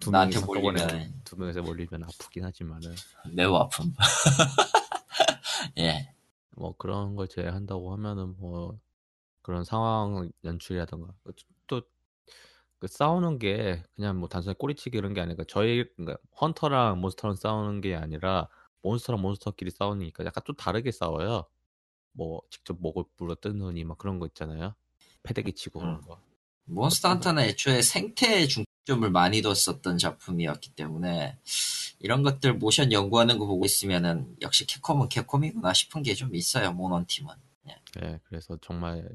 Speaker 1: 두
Speaker 2: 나한테
Speaker 1: 명이 한꺼번에
Speaker 2: 몰리면
Speaker 1: 두 명에서 몰리면 아프긴 하지만은
Speaker 2: 매우 아픔. 예.
Speaker 1: 뭐 그런 걸 제외한다고 하면은 뭐 그런 상황 연출이라던가 또 그 싸우는 게 그냥 뭐 단순히 꼬리치기 이런 게 아니라 저희 그러니까 헌터랑 몬스터랑 싸우는 게 아니라 몬스터랑 몬스터끼리 싸우니까 약간 좀 다르게 싸워요. 뭐 직접 목을 물어 뜯느니 막 그런 거 있잖아요. 패대기 치고 그런 거.
Speaker 2: 몬스터 헌터는 애초에 생태에 중점을 많이 뒀었던 작품이었기 때문에 이런 것들 모션 연구하는 거 보고 있으면은 역시 캡콤은 캡콤이구나 싶은 게 좀 있어요 모넌 팀은.
Speaker 1: 네, 그래서 정말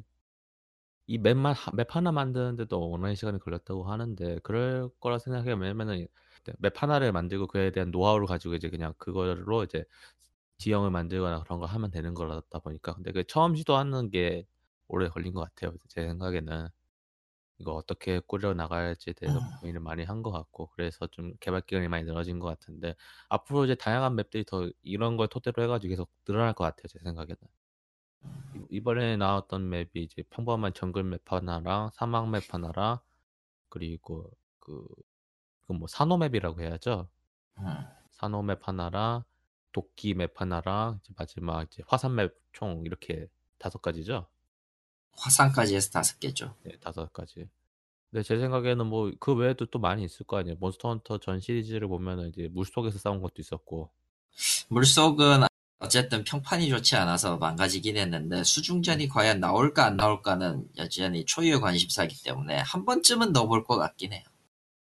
Speaker 1: 이 맵만 하- 맵 하나 만드는데도 오랜 시간이 걸렸다고 하는데 그럴 거라 생각해요. 왜냐면은 맵 하나를 만들고 그에 대한 노하우를 가지고 이제 그냥 그걸로 이제 지형을 만들거나 그런 거 하면 되는 거다 보니까 근데 그 처음 시도하는 게 오래 걸린 것 같아요. 제 생각에는 이거 어떻게 꾸려 나갈지에 대해서 고민을 많이 한 것 같고 그래서 좀 개발 기간이 많이 늘어진 것 같은데 앞으로 이제 다양한 맵들이 더 이런 걸 토대로 해가지고 계속 늘어날 것 같아요. 제 생각에는. 이- 이번에 나왔던 map이 이제 평범한 정글 map 하나랑 사막 map 하나랑 그리고 그, 그 뭐 산호 map이라고 해야죠.
Speaker 2: 음.
Speaker 1: 산호 map 하나랑 독기 map 하나랑 이제 마지막 이제 화산 map 총 이렇게 다섯 가지죠.
Speaker 2: 화산까지 해서 다섯 개죠.
Speaker 1: 네, 다섯 가지. 근데 제 생각에는 뭐 그 외에도 또 많이 있을 거 아니에요. 몬스터 헌터 전 시리즈를 보면은 이제 물속에서 싸운 것도 있었고.
Speaker 2: 물속은 어쨌든 평판이 좋지 않아서 망가지긴 했는데 수중전이 과연 나올까 안 나올까는 여전히 초유의 관심사이기 때문에 한 번쯤은 넣어볼 것 같긴 해요.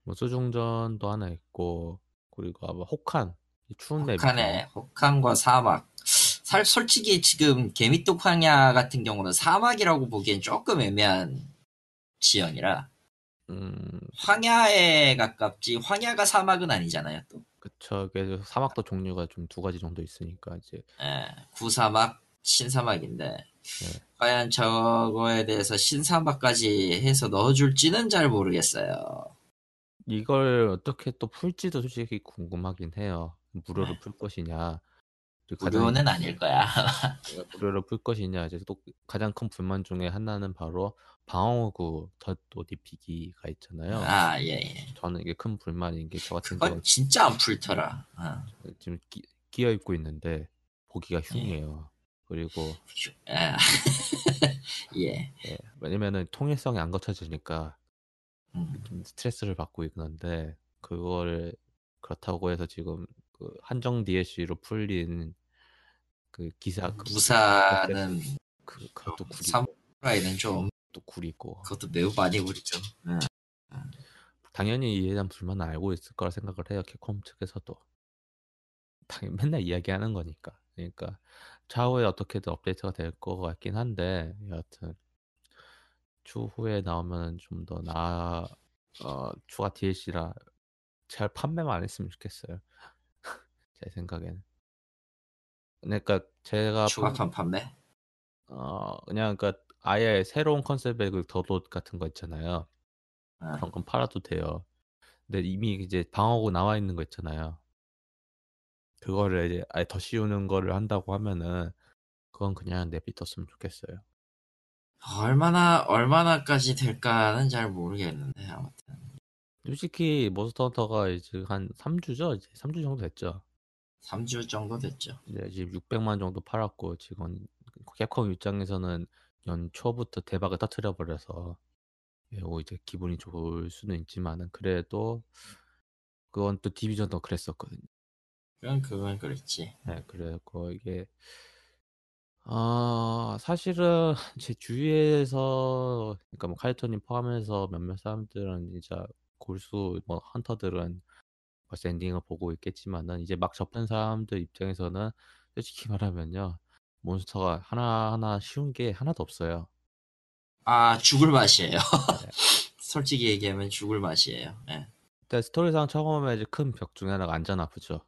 Speaker 1: 뭐 수중전도 하나 있고 그리고 아마 혹한 이 추운 맵
Speaker 2: 혹한의 혹한과 사막. 살 솔직히 지금 개미뚝 황야 같은 경우는 사막이라고 보기엔 조금 애매한 지형이라
Speaker 1: 음
Speaker 2: 황야에 가깝지 황야가 사막은 아니잖아요 또.
Speaker 1: 그쵸. 그래서 사막도 종류가 좀 두 가지 정도 있으니까 이제
Speaker 2: 예, 구사막, 신사막인데 과연 저거에 대해서 신사막까지 해서 넣어줄지는 잘 모르겠어요.
Speaker 1: 이걸 어떻게 또 풀지도 솔직히 궁금하긴 해요. 무료로
Speaker 2: 네.
Speaker 1: 풀 것이냐. 그리고
Speaker 2: 무료는 아닐 거야.
Speaker 1: 무료로 풀 것이냐. 이제 또 가장 큰 불만 중에 하나는 바로 방어구 덧도 입히기가 있잖아요.
Speaker 2: 아, 예, 예.
Speaker 1: 저는 이게 큰 불만인 게 저 같은 경우는
Speaker 2: 진짜 안 풀더라. 어.
Speaker 1: 지금 끼, 끼어 입고 있는데 보기가 흉해요. 그리고
Speaker 2: 휴, 아. 예.
Speaker 1: 예, 왜냐면은 통일성이 안 거쳐지니까
Speaker 2: 음.
Speaker 1: 좀 스트레스를 받고 있는데 그거를 그렇다고 해서 지금 그 한정 DLC로 풀린 그 기사 그,
Speaker 2: 무사는
Speaker 1: 그 그것도 구리고
Speaker 2: 사무라이는 좀
Speaker 1: 또 구리고.
Speaker 2: 그것도 매우 많이 구리죠. 음.
Speaker 1: 당연히 이에 대한 불만은 알고 있을 거라 생각을 해요 캡콤 측에서도. 당연히 맨날 이야기하는 거니까. 그러니까 차후에 어떻게든 업데이트가 될 것 같긴 한데 여하튼 추후에 나오면 좀 더 나아 어, 추가 DLC라 잘 판매만 안 했으면 좋겠어요 제 생각에는 그러니까 제가
Speaker 2: 추가판 판매?
Speaker 1: 어 그냥 그러니까 아예 새로운 컨셉의 그 덧옷 같은 거 있잖아요
Speaker 2: 아,
Speaker 1: 그런 건 팔아도 돼요. 근데 이미 이제 방어구 나와 있는 거 있잖아요. 그거를 이제 아예 더 씌우는 거를 한다고 하면은 그건 그냥 내비뒀으면 좋겠어요.
Speaker 2: 얼마나 얼마나까지 될까는 잘 모르겠는데 아무튼
Speaker 1: 솔직히 몬스터 헌터가 이제 한 3주죠? 이제 3주 정도 됐죠.
Speaker 2: 3주 정도 됐죠.
Speaker 1: 이제 지금 600만 정도 팔았고 지금 캡콤 입장에서는 연초부터 대박을 터트려 버려서 매우 이제 기분이 좋을 수는 있지만은 그래도 그건 또 디비전도 그랬었거든요.
Speaker 2: 그건 그건 그렇지.
Speaker 1: 네, 그래고 이게 아 사실은 제 주위에서 그러니까 뭐 카이토님 포함해서 몇몇 사람들은 진짜 골수 뭐 헌터들은 벌써 엔딩을 보고 있겠지만은 이제 막 접한 사람들 입장에서는 솔직히 말하면요 몬스터가 하나하나 쉬운 게 하나도 없어요.
Speaker 2: 아 죽을 맛이에요.
Speaker 1: 네.
Speaker 2: 솔직히 얘기하면 죽을 맛이에요. 예.
Speaker 1: 일단 스토리상 처음에 이제 큰 벽 중에 하나가 안전 아프죠.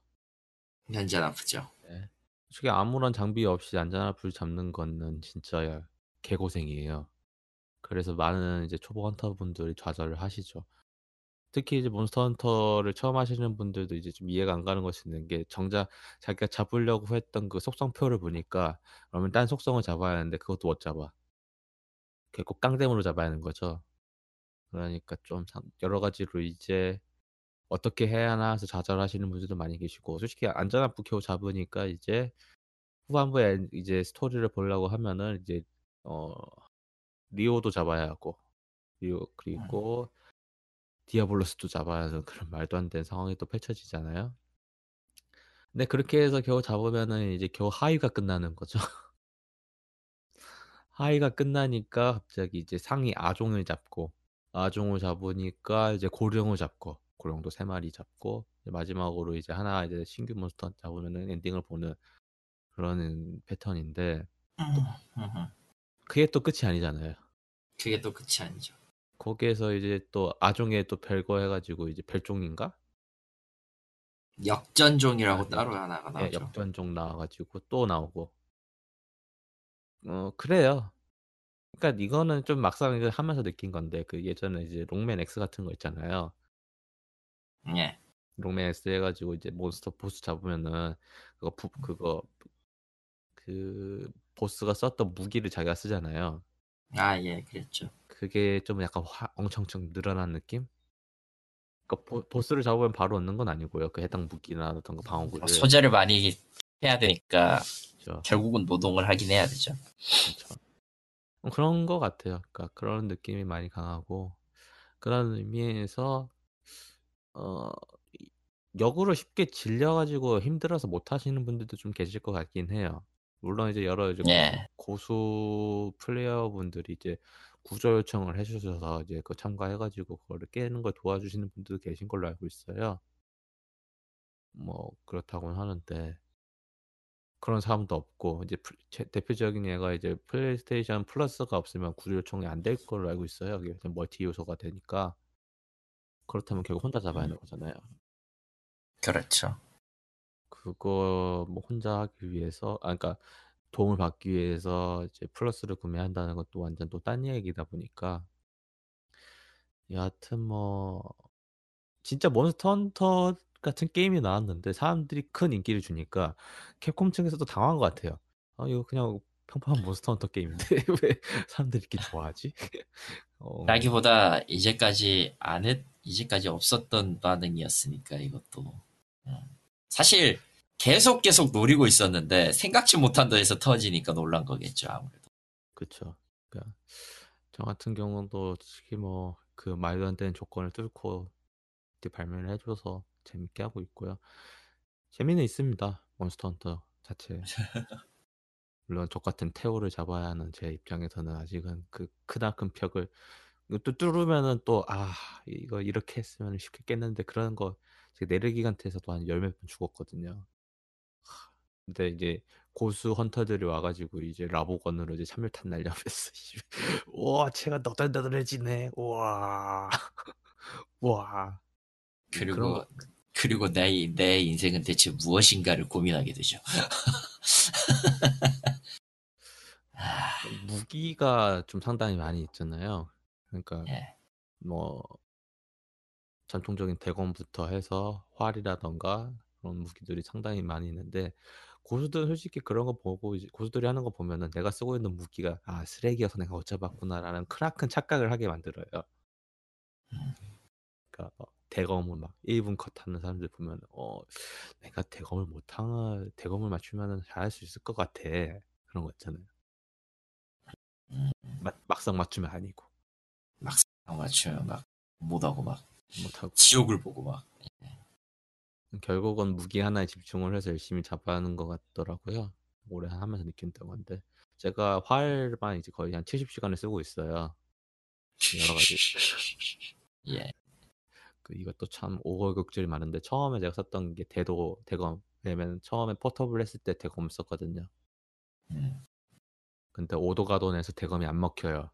Speaker 2: 현재 아프죠.
Speaker 1: 네. 솔직히 아무런 장비 없이 안전 아프를 잡는 거는 진짜 개고생이에요. 그래서 많은 이제 초보 헌터분들이 좌절을 하시죠. 특히 이제 몬스터 헌터를 처음 하시는 분들도 이제 좀 이해가 안 가는 것이 있는 게 정작 자기가 잡으려고 했던 그 속성표를 보니까 그러면 딴 속성을 잡아야 하는데 그것도 못 잡아. 결국 깡대으로 잡아야 하는 거죠. 그러니까 좀 상- 여러 가지로 이제 어떻게 해야 하나 해서 좌절하시는 분들도 많이 계시고 솔직히 안전한 부캐を잡으니까 이제 후반부에 이제 스토리를 보려고 하면은 이제 어 리오도 잡아야 하고 리오 그리고 디아블로스도 잡아야 하는 그런 말도 안 되는 상황이 또 펼쳐지잖아요. 근데 그렇게 해서 겨우 잡으면은 이제 겨우 하위가 끝나는 거죠. 하위가 끝나니까 갑자기 이제 상위 아종을 잡고 아종을 잡으니까 이제 고령을 잡고 고령도 세 마리 잡고 마지막으로 이제 하나 이제 신규 몬스터 잡으면은 엔딩을 보는 그런 패턴인데 그게 또 끝이 아니잖아요.
Speaker 2: 그게 또 끝이 아니죠.
Speaker 1: 거기에서 이제 또 아종에 또 별거 해가지고 이제 별종인가?
Speaker 2: 역전종이라고
Speaker 1: 아, 네.
Speaker 2: 따로 하나가
Speaker 1: 예,
Speaker 2: 나오죠.
Speaker 1: 역전종 나와가지고 또 나오고 어 그래요. 그러니까 이거는 좀 막상 하면서 느낀 건데 그 예전에 이제 롱맨 X 같은 거 있잖아요.
Speaker 2: 예.
Speaker 1: 롱맨 X 해가지고 이제 몬스터 보스 잡으면은 그거 부, 그거 그 보스가 썼던 무기를 자기가 쓰잖아요.
Speaker 2: 아, 예, 그랬죠.
Speaker 1: 그게 좀 약간 화, 엄청청 늘어난 느낌? 그러니까 보, 스를 잡으면 바로 얻는 건 아니고요. 그 해당 무기나 어떤 거 방어구를
Speaker 2: 소재를 많이 해야 되니까
Speaker 1: 그렇죠.
Speaker 2: 결국은 노동을 하긴 해야 되죠.
Speaker 1: 그렇죠. 어, 그런 것 같아요. 그러니까 그런 느낌이 많이 강하고 그런 의미에서 어 이- 역으로 쉽게 질려가지고 힘들어서 못 하시는 분들도 좀 계실 것 같긴 해요. 물론 이제 여러 이제
Speaker 2: 예.
Speaker 1: 고수 플레이어분들이 이제 구조 요청을 해주셔서 이제 그 참가해가지고 그거를 깨는 걸 도와주시는 분들도 계신 걸로 알고 있어요. 뭐 그렇다고는 하는데 그런 사람도 없고 이제 플- 제- 대표적인 예가 이제 플레이스테이션 플러스가 없으면 구조 요청이 안 될 걸로 알고 있어요. 이게 그냥 멀티 요소가 되니까 그렇다면 결국 혼자 잡아야 하는 거잖아요.
Speaker 2: 그렇죠.
Speaker 1: 그거 뭐 혼자 하기 위해서 아 그러니까 도움을 받기 위해서 이제 플러스를 구매한다는 것도 완전 또딴 얘기다 보니까 여하튼 뭐 진짜 몬스터 헌터 같은 게임이 나왔는데 사람들이 큰 인기를 주니까 캡콤 측에서도 당황한 것 같아요. 아 이거 그냥 평범한 몬스터 헌터 게임인데 왜 사람들이 이렇게 좋아하지? 어,
Speaker 2: 라기보다 이제까지 안 했, 이제까지 없었던 반응이었으니까 이것도. 음. 사실 계속 계속 노리고 있었는데 생각지 못한 데에서 터지니까 놀란 거겠죠 아무래도.
Speaker 1: 그쵸. 그러니까 저 같은 경우도 솔직히 뭐 그 말도 안 되는 조건을 뚫고 발매를 해줘서 재밌게 하고 있고요. 재미는 있습니다. 몬스터 헌터 자체. 물론 저 같은 태오를 잡아야 하는 제 입장에서는 아직은 그 크나큰 벽을 또 뚫으면은 또 아 이거 이렇게 했으면 쉽게 깼는데 그런 거 제가 내르 기간테에서도 한 열 몇 번 죽었거든요. 하, 근데 이제 고수 헌터들이 와가지고 이제 라보건으로 이제 참멸탄 날려버렸어. 와, 제가 너덜너덜해지네. 와, 와. 그런
Speaker 2: 그리고
Speaker 1: 거-
Speaker 2: 그리고 내, 내 인생은 대체 무엇인가를 고민하게 되죠. 아,
Speaker 1: 무기가 좀 상당히 많이 있잖아요. 그러니까
Speaker 2: 예.
Speaker 1: 뭐 전통적인 대검부터 해서 활이라던가 그런 무기들이 상당히 많이 있는데 고수들은 솔직히 그런 거 보고 이제 고수들이 하는 거 보면은 내가 쓰고 있는 무기가 아 쓰레기여서 내가 어쩌봤구나라는 크나큰 착각을 하게 만들어요. 그러니까 어, 대검을 막 1분 컷하는 사람들 보면 어 내가 대검을 못하 대검을 맞추면은 잘할 수 있을 것 같아 그런 거 있잖아요.
Speaker 2: 음,
Speaker 1: 막, 막상 맞추면 아니고
Speaker 2: 막상 맞추면 막 못하고 막
Speaker 1: 못하고
Speaker 2: 지옥을 보고 막
Speaker 1: 결국은 무기 하나에 집중을 해서 열심히 잡아하는 것 같더라고요. 오래 하면서 느낀다고 한데 제가 활만 이제 거의 한 70시간을 쓰고 있어요. 여러 가지
Speaker 2: 예.
Speaker 1: 그 이것도 참 오거격절이 많은데 처음에 제가 썼던 게 대도 대검 왜냐면 처음에 포터블 했을 때 대검 썼거든요.
Speaker 2: 음.
Speaker 1: 근데 오도가돈에서 대검이 안 먹혀요.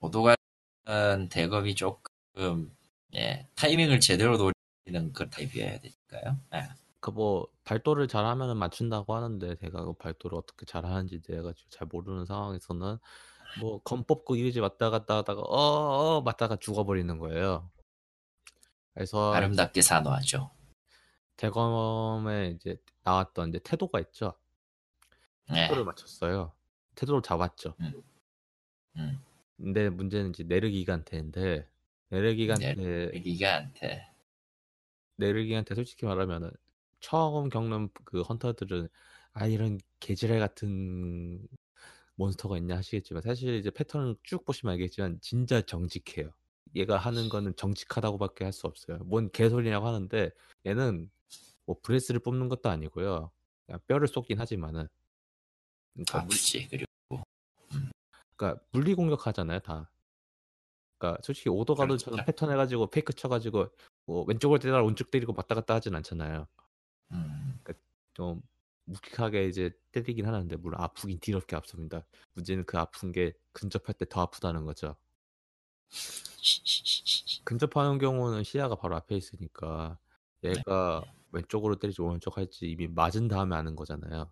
Speaker 2: 오도가는 대검이 조금 예 타이밍을 제대로 노리는 그 타입이어야 되니까요. 예.
Speaker 1: 그뭐 발도를 잘하면은 맞춘다고 하는데 제가 그 발도를 어떻게 잘하는지 내가 잘 모르는 상황에서는 뭐검 뽑고 이리지 왔다 갔다 하다가 어어 맞다가 죽어버리는 거예요. 그래서
Speaker 2: 아름답게 산호하죠.
Speaker 1: 대검에 이제 나왔던 이제 태도가 있죠.
Speaker 2: 예.
Speaker 1: 태도를 맞췄어요. 태도를 잡았죠.
Speaker 2: 음.
Speaker 1: 근데 문제는 이제 내르기간테인데 내르기간테
Speaker 2: 여기가한테
Speaker 1: 내르기간테 솔직히 말하면은 처음 겪는 그 헌터들은 아 이런 개지랄 같은 몬스터가 있냐 하시겠지만 사실 이제 패턴을 쭉 보시면 알겠지만 진짜 정직해요. 얘가 하는 거는 정직하다고밖에 할 수 없어요. 뭔 개소리냐고 하는데 얘는 뭐 브레스를 뽑는 것도 아니고요. 뼈를 쏟긴 하지만은 그러니까, 물,
Speaker 2: 아프지 그리고
Speaker 1: 그러니까 물리 공격하잖아요 다. 그러니까 솔직히 오더가드처럼
Speaker 2: 그렇죠.
Speaker 1: 패턴 해가지고 페이크 쳐가지고 뭐 왼쪽을 때리다가 오른쪽 때리고 왔다 갔다 하진 않잖아요.
Speaker 2: 음.
Speaker 1: 좀 묵직하게 이제 때리긴 하는데 물론 아프긴 뒤럽게 아픕니다. 문제는 그 아픈 게 근접할 때 더 아프다는 거죠. 근접하는 경우는 시야가 바로 앞에 있으니까 얘가 왼쪽으로 때리지 오른쪽 할지 이미 맞은 다음에 아는 거잖아요.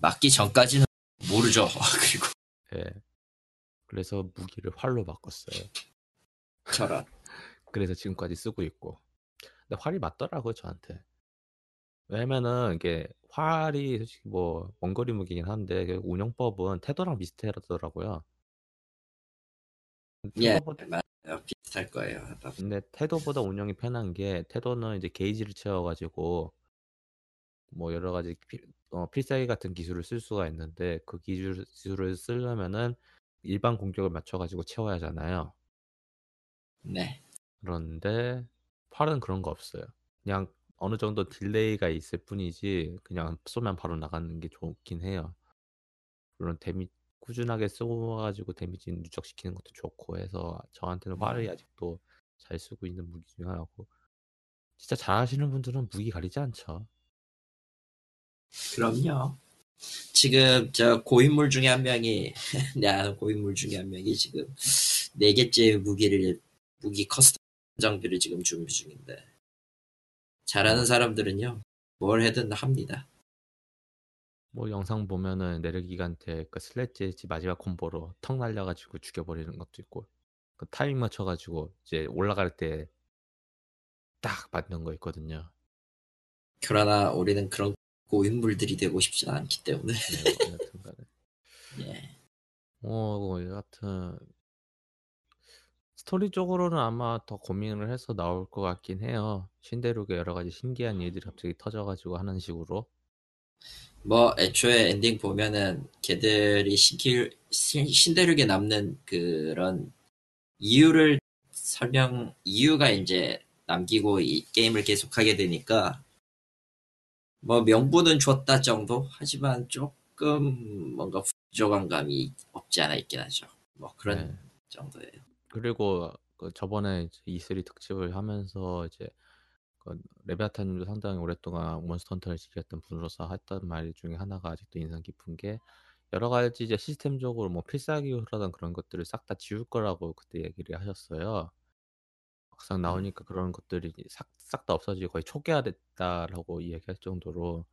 Speaker 2: 맞기 전까지는 모르죠. 그리고
Speaker 1: 예. 그래서 무기를 활로 바꿨어요.
Speaker 2: 저런
Speaker 1: 그래서 지금까지 쓰고 있고. 근데 활이 맞더라고요, 저한테. 왜냐면은 이게 활이 솔직히 뭐 원거리 무기긴 한데 그 운영법은 테더랑 비슷하더라고요.
Speaker 2: 예 맞아요. 비슷할 거예요.
Speaker 1: 근데 테더보다 운영이 편한 게 테더는 이제 게이지를 채워가지고 뭐 여러 가지 피- 어, 필살기 같은 기술을 쓸 수가 있는데 그 기술, 기술을 쓰려면은 일반 공격을 맞춰가지고 채워야 하잖아요.
Speaker 2: 네.
Speaker 1: 그런데 활은 그런 거 없어요. 그냥 어느 정도 delay가 있을 뿐이지 그냥 쏘면 바로 나가는 게 좋긴 해요. 물론 데미 꾸준하게 쏘가지고 데미지 누적시키는 것도 좋고 해서 저한테는 활이 아직도 잘 쓰고 있는 무기 중에 하나고 진짜 잘하시는 분들은 무기 가리지 않죠.
Speaker 2: 그럼요. 지금 저 고인물 중에 한 명이 내 아는 고인물 중에 한 명이 지금 네 개째 무기를 무기 custom 장비를 지금 준비 중인데 잘하는 사람들은요 뭘 해도 합니다.
Speaker 1: 뭐 영상 보면은 네르기간테 그 슬래지 엣지 마지막 콤보로 턱 날려가지고 죽여버리는 것도 있고 그 타이밍 맞춰가지고 이제 올라갈 때 딱 맞는 거 있거든요.
Speaker 2: 그러나 우리는 그런 고인물들이 되고 싶지 않기 때문에
Speaker 1: 네, 뭐 여튼 간에
Speaker 2: 예.
Speaker 1: 어, 뭐 여하튼 스토리 쪽으로는 아마 더 고민을 해서 나올 것 같긴 해요. 신대륙에 여러 가지 신기한 일들이 갑자기 터져가지고 하는 식으로.
Speaker 2: 뭐 애초에 엔딩 보면은 걔들이 신길 신- 신대륙에 남는 그런 이유를 설명 이유가 이제 남기고 이 게임을 계속하게 되니까 뭐 명분은 줬다 정도 하지만 조금 뭔가 부족한 감이 없지 않아 있긴 하죠. 뭐 그런
Speaker 1: 네.
Speaker 2: 정도예요.
Speaker 1: 그리고 그 저번에 이제 E3 특집을 하면서 이제 그 레베아타님도 상당히 오랫동안 몬스터 헌터를 지켰던 분으로서 했던 말 중에 하나가 아직도 인상 깊은 게 여러 가지 이제 시스템적으로 뭐 필살기라든 그런 것들을 싹 다 지울 거라고 그때 얘기를 하셨어요. 막상 나오니까 그런 것들이 싹다 없어지고 거의 초기화됐다라고 이야기할 정도로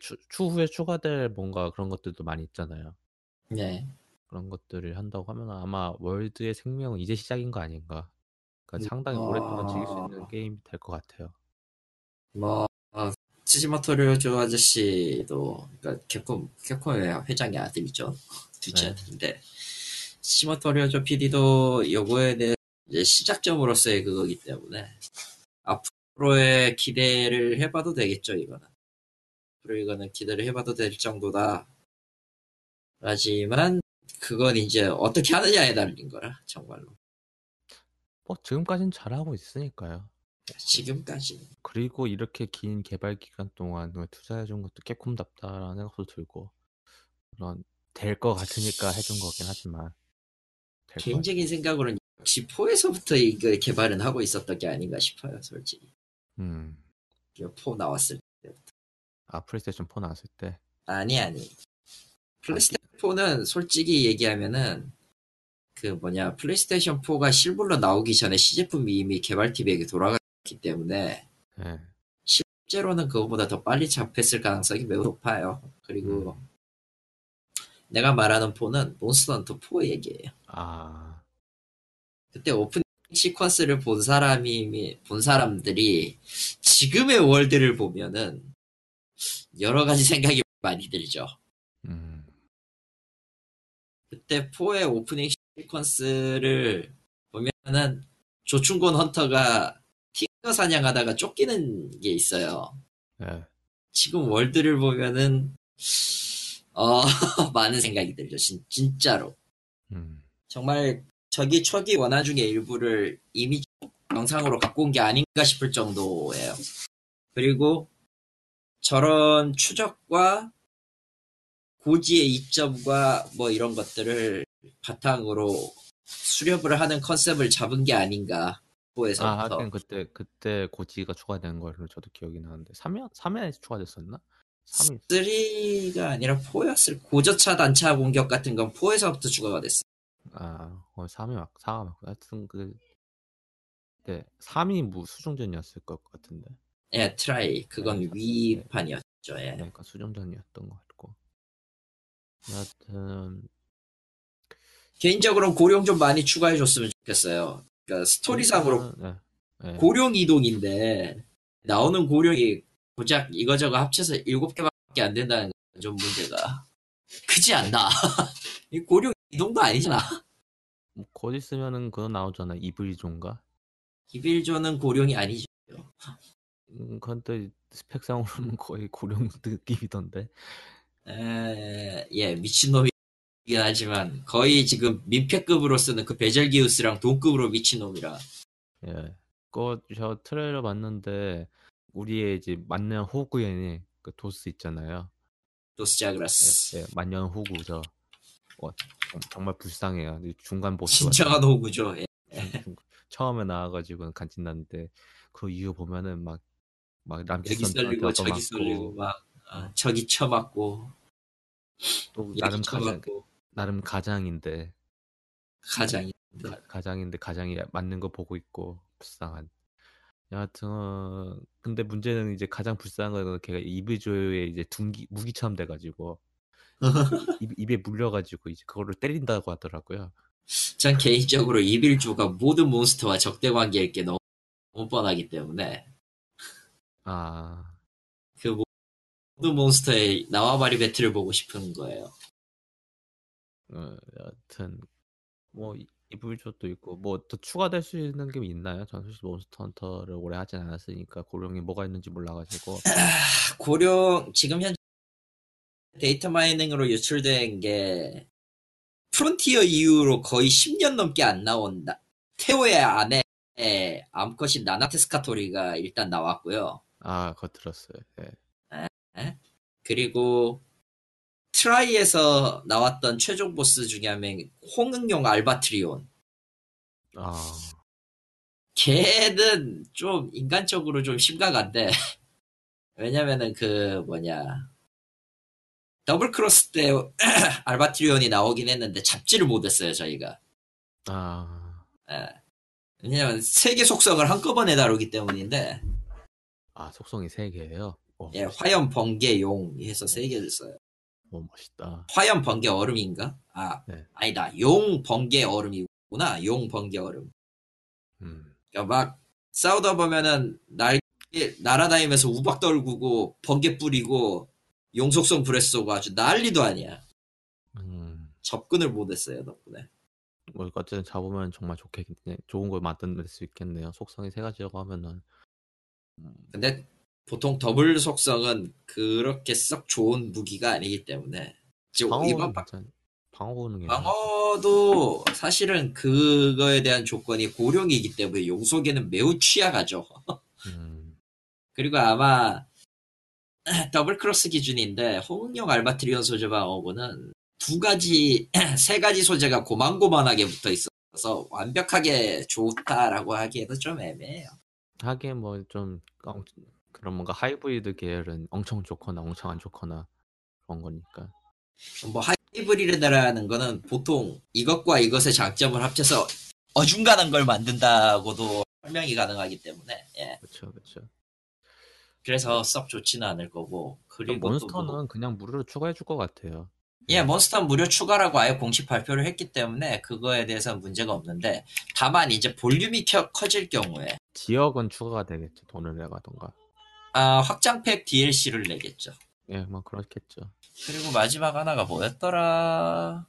Speaker 1: 추, 추후에 추가될 뭔가 그런 것들도 많이 있잖아요.
Speaker 2: 네.
Speaker 1: 그런 것들을 한다고 하면 아마 월드의 생명은 이제 시작인 거 아닌가. 그러니까
Speaker 2: 음,
Speaker 1: 상당히 오랫동안 즐길 수
Speaker 2: 어.
Speaker 1: 있는 게임이 될 것 같아요.
Speaker 2: 뭐 어, 츠지모토 료조 아저씨도 그러니까 캡콤 캡콤의 회장의 아들이죠 둘째
Speaker 1: 네.
Speaker 2: 아들인데 츠지모토 료조 PD도 요거에 대해 이제 시작점으로서의 그거기 때문에 앞으로의 기대를 해봐도 되겠죠 이거는 앞으로 이거는 기대를 해봐도 될 정도다 하지만 그건 이제 어떻게 하느냐에 달린 거라 정말로
Speaker 1: 뭐 지금까지는 잘하고 있으니까요.
Speaker 2: 지금까지는
Speaker 1: 그리고 이렇게 긴 개발 기간 동안 투자해준 것도 캡콤답다라는 생각도 들고 물론 될것 같으니까 해준 거긴 하지만.
Speaker 2: 개인적인 생각으로는 역시 4에서부터 이거 개발은 하고 있었던 게 아닌가 싶어요 솔직히
Speaker 1: 음.
Speaker 2: 4 나왔을
Speaker 1: 때아 플레이스테이션 4 나왔을 때.
Speaker 2: 아니 아니 플레이스테이션 4는 솔직히 얘기하면은 그 뭐냐 플레이스테이션 4가 실물로 나오기 전에 시제품이 이미 개발팀에게 돌아갔기 때문에
Speaker 1: 예.
Speaker 2: 실제로는 그거보다 더 빨리 잡혔을 가능성이 매우 높아요 그리고
Speaker 1: 음.
Speaker 2: 내가 말하는 4는 몬스터 헌터 4 얘기예요
Speaker 1: 아.
Speaker 2: 그때 오프닝 시퀀스를 본 사람이 본 사람들이 지금의 월드를 보면은 여러 가지 생각이 많이 들죠.
Speaker 1: 음.
Speaker 2: 그때 4의 오프닝 시퀀스를 보면은 조충곤 헌터가 티거 사냥하다가 쫓기는 게 있어요.
Speaker 1: 예.
Speaker 2: 지금 월드를 보면은 어 많은 생각이 들죠. 진, 진짜로.
Speaker 1: 음.
Speaker 2: 정말 저기 초기 원화 중의 일부를 이미 영상으로 갖고 온 게 아닌가 싶을 정도예요. 그리고 저런 추적과 고지의 이점과 뭐 이런 것들을 바탕으로 수렵을 하는 컨셉을 잡은 게 아닌가.
Speaker 1: 아,
Speaker 2: 포에서부터
Speaker 1: 하긴 그때 그때 고지가 추가된 걸로 저도 기억이 나는데 3회 3회에서 추가됐었나? 3위
Speaker 2: 3가 아니라 4였을 고저차 단차 공격 같은 건 4에서부터 추가가 됐어.
Speaker 1: 아, 어, 3위 막 4가 막 하여튼 그 네, 3위 무 수중전이었을 것 같은데.
Speaker 2: 예, 트라이. 그건
Speaker 1: 네,
Speaker 2: Wii판이었죠. 예.
Speaker 1: 그러니까 수중전이었던 것 같고. 여하튼
Speaker 2: 개인적으로 고룡 좀 많이 추가해 줬으면 좋겠어요. 그러니까 스토리상으로
Speaker 1: 네, 네.
Speaker 2: 고룡 이동인데 나오는 고룡이 고작 이거저거 합쳐서 7개밖에 안 된다는 건 좀 문제가 크지 않나. 이 고룡 이동도 아니잖아.
Speaker 1: 뭐, 곧 있으면은 그거 나오잖아. 이블조가?
Speaker 2: 이빌조는 고룡이 아니죠.
Speaker 1: 음, 그런데 스펙상으로는 거의 고룡 느낌이던데.
Speaker 2: 에, 예, 미친놈이긴 하지만 거의 지금 민폐급으로 쓰는 그 바젤기우스랑 동급으로 미친놈이라.
Speaker 1: 예. 그거 저 트레일러 봤는데 우리의 이제 만년 호구에 그 도스 있잖아요.
Speaker 2: 도스 자그라스.
Speaker 1: 예, 예, 만년 호구죠. 어, 정- 정말 불쌍해요. 이 중간 보스
Speaker 2: 진정한 호구죠. 예.
Speaker 1: 처음에 나와가지고 간진 났는데 그 이후 보면은 막막
Speaker 2: 여기
Speaker 1: 람지선한테
Speaker 2: 썰리고 저기
Speaker 1: 얻어맞고
Speaker 2: 썰리고 막 어, 저기 쳐맞고
Speaker 1: 또
Speaker 2: 여기
Speaker 1: 나름 가장 나름 가장인데
Speaker 2: 가장이
Speaker 1: 가, 가장인데 가장이 맞는 거 보고 있고 불쌍한. 여하튼 어, 근데 문제는 이제 가장 불쌍한 건 걔가 이브조의 이제 둔기 무기처럼 돼가지고 입, 입에 물려가지고 이제 그거를 때린다고 하더라고요.
Speaker 2: 전 개인적으로 이빌주가 모든 몬스터와 적대 관계일 게 너무, 너무 뻔하기 때문에
Speaker 1: 아
Speaker 2: 그 모든 몬스터의 나와바리 배틀을 보고 싶은 거예요.
Speaker 1: 어, 여하튼 뭐 이- 이불조도 있고 뭐 더 추가될 수 있는 게 있나요? 전 사실 몬스터 헌터를 오래 하진 않았으니까 고령이 뭐가 있는지 몰라가지고
Speaker 2: 고룡 지금 현재 data mining으로 유출된 게 프론티어 이후로 거의 10년 넘게 안 나온다. 테오의 아내 암컷인 나나테스카토리가 일단 나왔고요.
Speaker 1: 아 그거 들었어요. 예.
Speaker 2: 그리고 트라이에서 나왔던 최종 보스 중에 한 명이 황흑룡 알바트리온.
Speaker 1: 아
Speaker 2: 걔는 좀 인간적으로 좀 심각한데 왜냐면은 그 뭐냐 더블 크로스 때 알바트리온이 나오긴 했는데 잡지를 못했어요 저희가
Speaker 1: 아,
Speaker 2: 예. 왜냐면 세 개 속성을 한꺼번에 다루기 때문인데
Speaker 1: 아 속성이 세 개예요. 어,
Speaker 2: 예, 화염 번개 용 해서 세 개를 써요
Speaker 1: 오 멋있다.
Speaker 2: 화염 번개 얼음인가? 아
Speaker 1: 네.
Speaker 2: 아니다 용 번개 얼음이구나 용 번개 얼음.
Speaker 1: 음.
Speaker 2: 그러니까 막 싸우다 보면은 날 날아다니면서 우박 떨구고 번개 뿌리고 용속성 쏘고 아주 난리도 아니야.
Speaker 1: 음.
Speaker 2: 접근을 못했어요 덕분에.
Speaker 1: 뭐 어쨌든 잡으면 정말 좋겠네. 좋은 걸 만들 수 있겠네요. 속성이 세 가지라고 하면은 음,
Speaker 2: 근데 보통 더블 속성은 그렇게 썩 좋은 무기가 아니기 때문에 지금
Speaker 1: 방어는
Speaker 2: 이번 바-
Speaker 1: 괜찮. 방어 기능이
Speaker 2: 방어도 사실은 그거에 대한 조건이 고룡이기 때문에 용속에는 매우 취약하죠.
Speaker 1: 음.
Speaker 2: 그리고 아마 더블 크로스 기준인데 황흑룡 알바트리온 소재 방어구는 두 가지, 세 가지 소재가 고만고만하게 붙어 있어서 완벽하게 좋다라고 하기에도 좀 애매해요.
Speaker 1: 하기엔 뭐좀 그런 뭔가 하이브리드 계열은 엄청 좋거나 엄청 안 좋거나 그런 거니까.
Speaker 2: 뭐 하이브리드라는 거는 보통 이것과 이것의 장점을 합쳐서 어중간한 걸 만든다고도 설명이 가능하기 때문에 예.
Speaker 1: 그렇죠, 그렇죠.
Speaker 2: 그래서 썩 좋지는 않을 거고 그리고 또
Speaker 1: 몬스터는
Speaker 2: 뭐-
Speaker 1: 그냥 무료로 추가해 줄 것 같아요.
Speaker 2: 예 몬스터 무료 추가라고 아예 공식 발표를 했기 때문에 그거에 대해서는 문제가 없는데 다만 이제 볼륨이 켜- 커질 경우에
Speaker 1: 지역은 추가가 되겠죠. 돈을 내가던가.
Speaker 2: 아, 확장팩 DLC를 내겠죠.
Speaker 1: 예, 뭐 그렇겠죠.
Speaker 2: 그리고 마지막 하나가 뭐였더라?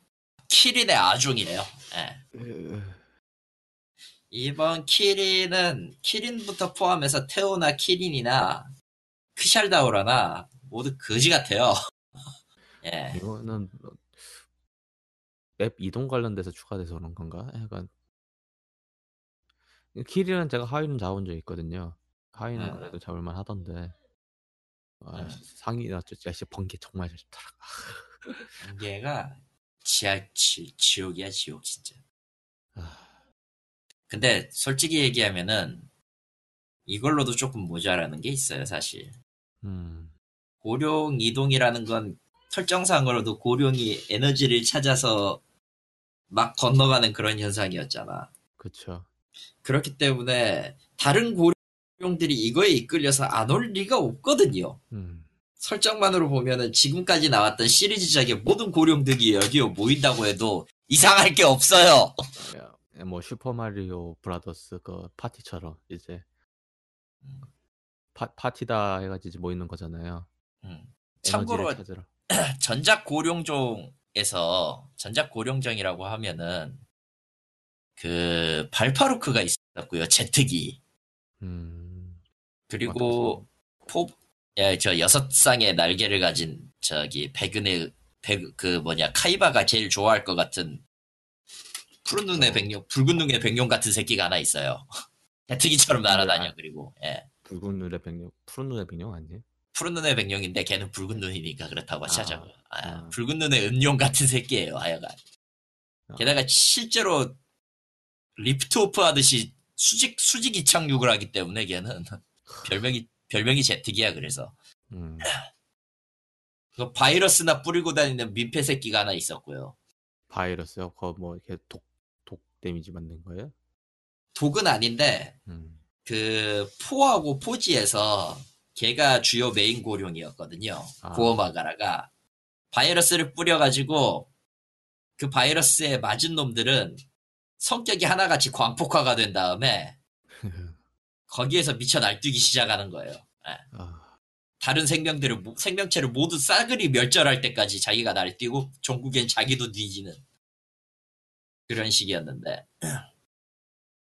Speaker 2: 키린의 아종이래요. 예.
Speaker 1: 으,
Speaker 2: 이번 키린은 키린부터 포함해서 테오나 키린이나 크샬다우라나 모두 거지 같아요. 예.
Speaker 1: 이거는 뭐맵 이동 관련돼서 추가돼서 그런 건가? 약간 키리는 제가 하위는 잡은 적 있거든요. 하위는
Speaker 2: 네.
Speaker 1: 그래도 잡을만 하던데. 아,
Speaker 2: 네.
Speaker 1: 상이나 저 야씨 번개 정말 잘 좋더라.
Speaker 2: 이게가 지하 지, 지옥이야 지옥 진짜.
Speaker 1: 아,
Speaker 2: 근데 솔직히 얘기하면은 이걸로도 조금 모자라는 게 있어요 사실.
Speaker 1: 음,
Speaker 2: 고룡 이동이라는 건 설정상으로도 고룡이 에너지를 찾아서 막 건너가는 그런 현상이었잖아.
Speaker 1: 그쵸.
Speaker 2: 그렇기 때문에 다른 고룡들이 이거에 이끌려서 안 올 리가 없거든요.
Speaker 1: 음,
Speaker 2: 설정만으로 보면은 지금까지 나왔던 시리즈작의 모든 고룡들이 여기에 모인다고 해도 이상할 게 없어요.
Speaker 1: 야, 뭐 슈퍼 마리오 브라더스 그 파티처럼 이제
Speaker 2: 음.
Speaker 1: 파, 파티다 해가지고 모이는 거잖아요.
Speaker 2: 음. 참고로. 전작 고룡종에서 전작 고룡종이라고 하면은 그 발파루크가 있었고요. 제트기
Speaker 1: 음,
Speaker 2: 그리고 포, 예, 저 여섯 쌍의 날개를 가진 저기 백은의 백, 그 뭐냐 카이바가 제일 좋아할 것 같은 푸른 눈의 백룡, 붉은 눈의 백룡 같은 새끼가 하나 있어요. 제트기처럼 날아다녀 그리고 예.
Speaker 1: 붉은 눈의 백룡, 푸른 눈의 백룡 아니에요?
Speaker 2: 푸른 눈의 백룡인데 걔는 붉은 눈이니까 그렇다고
Speaker 1: 아,
Speaker 2: 하자고. 아,
Speaker 1: 아.
Speaker 2: 붉은 눈의 흑룡 같은 새끼예요, 하여간.
Speaker 1: 아.
Speaker 2: 게다가 실제로 lift off 하듯이 수직 수직 이착륙을 하기 때문에 걔는 별명이 별명이 제트기야 그래서
Speaker 1: 음,
Speaker 2: 그 바이러스나 뿌리고 다니는 민폐 새끼가 하나 있었고요.
Speaker 1: 바이러스요? 그거 뭐 이렇게 독, 독 데미지 만든 거예요?
Speaker 2: 독은 아닌데
Speaker 1: 음,
Speaker 2: 그 포하고 포지에서 걔가 주요 메인 고룡이었거든요.
Speaker 1: 아.
Speaker 2: 구어마가라가 바이러스를 뿌려가지고 그 바이러스에 맞은 놈들은 성격이 하나같이 광폭화가 된 다음에 거기에서 미쳐 날뛰기 시작하는 거예요. 예.
Speaker 1: 아,
Speaker 2: 다른 생명들을 모- 생명체를 모두 싸그리 멸절할 때까지 자기가 날뛰고 종국엔 자기도 뒤지는 그런 식이었는데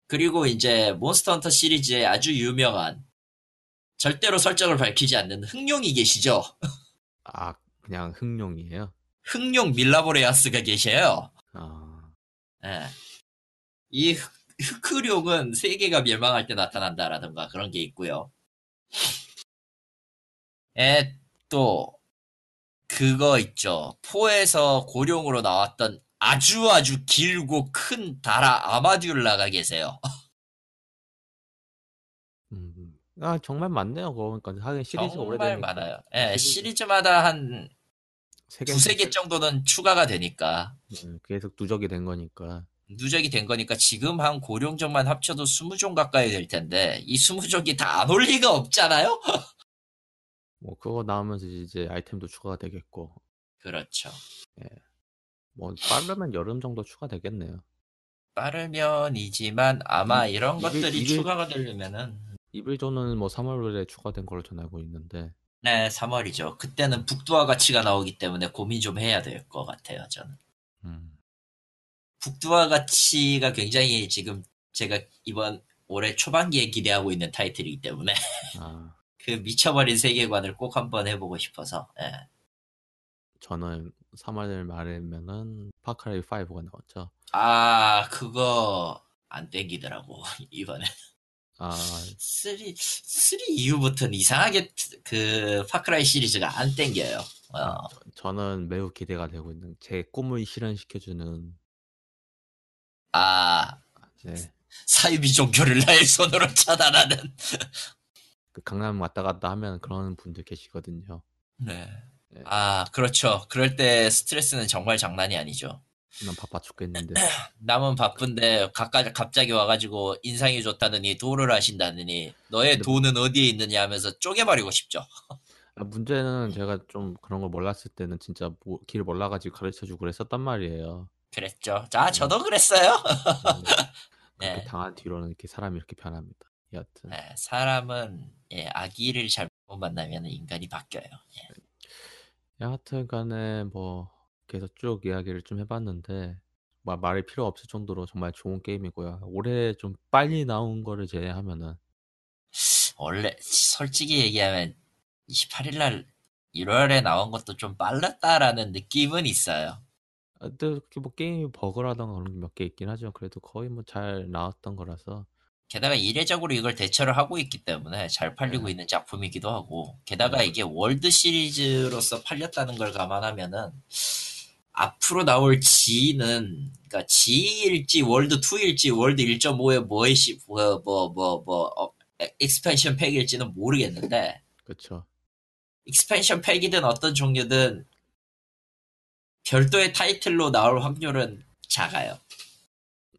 Speaker 2: 그리고 이제 몬스터 헌터 시리즈의 아주 유명한 절대로 설정을 밝히지 않는 흑룡이 계시죠.
Speaker 1: 아, 그냥 흑룡이에요?
Speaker 2: 흑룡 밀라보레아스가 계셔요.
Speaker 1: 아,
Speaker 2: 예. 이 흑- 흑흑룡은 세계가 멸망할 때 나타난다라든가 그런 게 있고요. 에, 또, 그거 있죠. 포에서 고룡으로 나왔던 아주 아주 길고 큰 다라 아마듀라가 계세요.
Speaker 1: 음, 아 정말 많네요. 그러니까 하긴 시리즈가 오래되니까
Speaker 2: 많아요. 예,
Speaker 1: 시리즈-
Speaker 2: 시리즈마다 한
Speaker 1: 세 개,
Speaker 2: 두세 개 정도는 추가가 되니까.
Speaker 1: 음, 계속 누적이 된 거니까.
Speaker 2: 누적이 된 거니까 지금 한 고룡종만 합쳐도 20종 가까이 될 텐데 이 20종이 다 안 올 리가 없잖아요?
Speaker 1: 뭐 그거 나오면서 이제 아이템도 추가가 되겠고.
Speaker 2: 그렇죠.
Speaker 1: 뭐 빠르면 여름 정도 추가되겠네요.
Speaker 2: 빠르면이지만 아마
Speaker 1: 이- 이게-
Speaker 2: 것들이
Speaker 1: 이게-
Speaker 2: 추가가 되려면은
Speaker 1: 이블존은 뭐 3월에 추가된 걸로 전 알고 있는데
Speaker 2: 네 3월이죠. 그때는 북두와 가치가 나오기 때문에 고민 좀 해야 될 것 같아요. 저는
Speaker 1: 음,
Speaker 2: 북두와 가치가 굉장히 지금 제가 이번 올해 초반기에 기대하고 있는 타이틀이기 때문에
Speaker 1: 아
Speaker 2: 그 미쳐버린 세계관을 꼭 한번 해보고 싶어서 예.
Speaker 1: 저는 3월 말이면은 파크라이 5가 나왔죠.
Speaker 2: 아 그거 안 땡기더라고 이번에
Speaker 1: 아
Speaker 2: 3, 3 이후부터는 이상하게 그 파크라이 시리즈가 안 땡겨요. 어,
Speaker 1: 저는 매우 기대가 되고 있는 제 꿈을 실현시켜주는
Speaker 2: 아
Speaker 1: 네,
Speaker 2: 사유비 종교를 나의 손으로 차단하는.
Speaker 1: 그 강남 왔다 갔다 하면 그런 분들 계시거든요.
Speaker 2: 네.
Speaker 1: 네.
Speaker 2: 아 그렇죠. 그럴 때 스트레스는 정말 장난이 아니죠.
Speaker 1: 난 바빠 죽겠는데
Speaker 2: 남은 바쁜데 가까, 갑자기 와가지고 인상이 좋다느니 도를 하신다느니 너의 돈은 어디에 있느냐 하면서 쪼개버리고 싶죠.
Speaker 1: 아, 문제는 제가 좀 그런 걸 몰랐을 때는 진짜 뭐, 길 몰라가지고 가르쳐주고 그랬었단 말이에요.
Speaker 2: 그랬죠. 자 저도 그랬어요.
Speaker 1: 그렇게
Speaker 2: 네.
Speaker 1: 당한 뒤로는 이렇게 사람이 이렇게 변합니다. 여하튼
Speaker 2: 네, 사람은 예, 아기를 잘못 만나면 인간이 바뀌어요. 예.
Speaker 1: 여하튼간에 뭐 계속 쭉 이야기를 좀 해봤는데 마- 말이 필요 없을 정도로 정말 좋은 게임이고요. 올해 좀 빨리 나온 거를 제외하면은
Speaker 2: 원래 솔직히 얘기하면 28일날 1월에 나온 것도 좀 빨랐다라는 느낌은 있어요.
Speaker 1: 아, 근데 뭐 게임이 버그라던가 그런 게 몇 개 있긴 하죠. 그래도 거의 뭐 잘 나왔던 거라서
Speaker 2: 게다가 이례적으로 이걸 대처를 하고 있기 때문에 잘 팔리고
Speaker 1: 네.
Speaker 2: 있는 작품이기도 하고 게다가
Speaker 1: 네.
Speaker 2: 이게 월드 시리즈로서 팔렸다는 걸 감안하면은 앞으로 나올 G는 그러니까 G일지 월드 2일지 월드 1.5의 뭐의시 뭐뭐 뭐 뭐 어, expansion pack일지는 모르겠는데
Speaker 1: 그쵸.
Speaker 2: expansion pack이든 어떤 종류든 별도의 타이틀로 나올 확률은 작아요.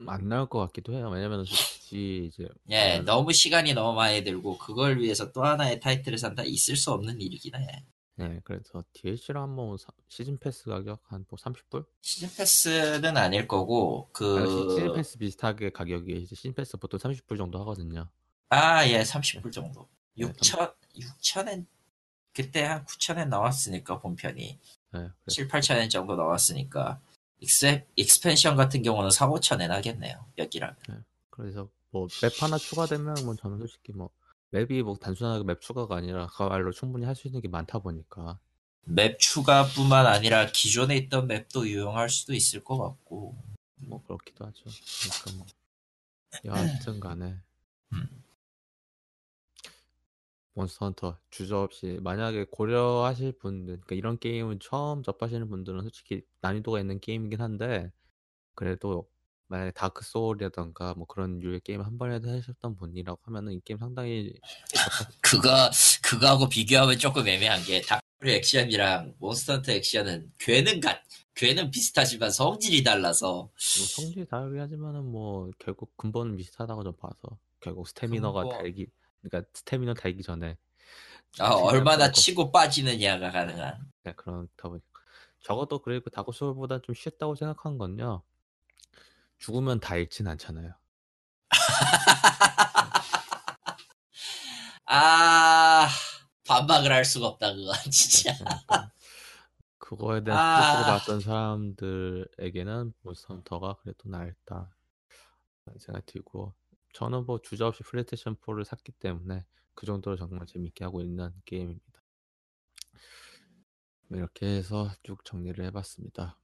Speaker 1: 안 나올 것 같기도 해요. 왜냐면 솔직히 이제
Speaker 2: 예,
Speaker 1: 음,
Speaker 2: 너무 시간이 너무 많이 들고 그걸 위해서 또 하나의 타이틀을 산다 있을 수 없는 일이긴 해.
Speaker 1: 네, 그래서 DLC로 한번 사- 시즌 패스 가격 한 뭐 30불?
Speaker 2: 시즌 패스는 아닐 거고
Speaker 1: 시- 시즌
Speaker 2: 그
Speaker 1: 패스 비슷하게 가격이 이제 시즌 패스 보통 30불 정도 하거든요.
Speaker 2: 아, 예, 30불 정도.
Speaker 1: 네,
Speaker 2: 6천 6천엔 그때 한 9천엔 나왔으니까 본편이
Speaker 1: 네, 그래서
Speaker 2: 7, 8천엔 정도 나왔으니까 ex expansion 같은 경우는 4, 5천엔 하겠네요. 여기라면.
Speaker 1: 그래서 뭐 map 하나 추가되면 뭐 저는 솔직히 뭐 map이 뭐 단순하게 map 추가가 아니라 그말로 충분히 할 수 있는 게 많다 보니까
Speaker 2: map 추가뿐만 아니라 기존에 있던 map도 유용할 수도 있을 것 같고.
Speaker 1: 뭐 그렇기도 하죠. 그러니까 뭐 여하튼 간에
Speaker 2: 음.
Speaker 1: 몬스터 헌터 주저없이 만약에 고려하실 분들 그러니까 이런 게임을 처음 접하시는 분들은 솔직히 난이도가 있는 게임이긴 한데 그래도 만약에 다크 소울이라던가 뭐 그런 류의 게임 한 번에도 하셨던 분이라고 하면은 이 게임 상당히
Speaker 2: 그거 그거하고 비교하면 조금 애매한 게 다크 액션이랑 몬스터헌터 액션은 궤는 같 궤는 비슷하지만 성질이 달라서
Speaker 1: 뭐 성질이 다르긴 하지만은 뭐 결국 근본은 비슷하다고 좀 봐서 결국 스태미너가. 닳기 그러니까 스태미너 닳기 전에
Speaker 2: 아, 얼마나 치고 빠지느냐가 가능한.
Speaker 1: 네, 그렇다 보니까 적어도 그리고 다크 소울보다 좀 쉽다고 생각한 건요. 죽으면 다 잃진 않잖아요.
Speaker 2: 아 반박을 할 수가 없다 그건 진짜.
Speaker 1: 그러니까 그거에 대한
Speaker 2: 아.
Speaker 1: 스트레스를 받던 사람들에게는 몬스터 헌터가 그래도 라는 생각이 들고 저는 뭐 주저 없이 플레이스테이션 4를 샀기 때문에 그 정도로 정말 재밌게 하고 있는 게임입니다. 이렇게 해서 쭉 정리를 해봤습니다.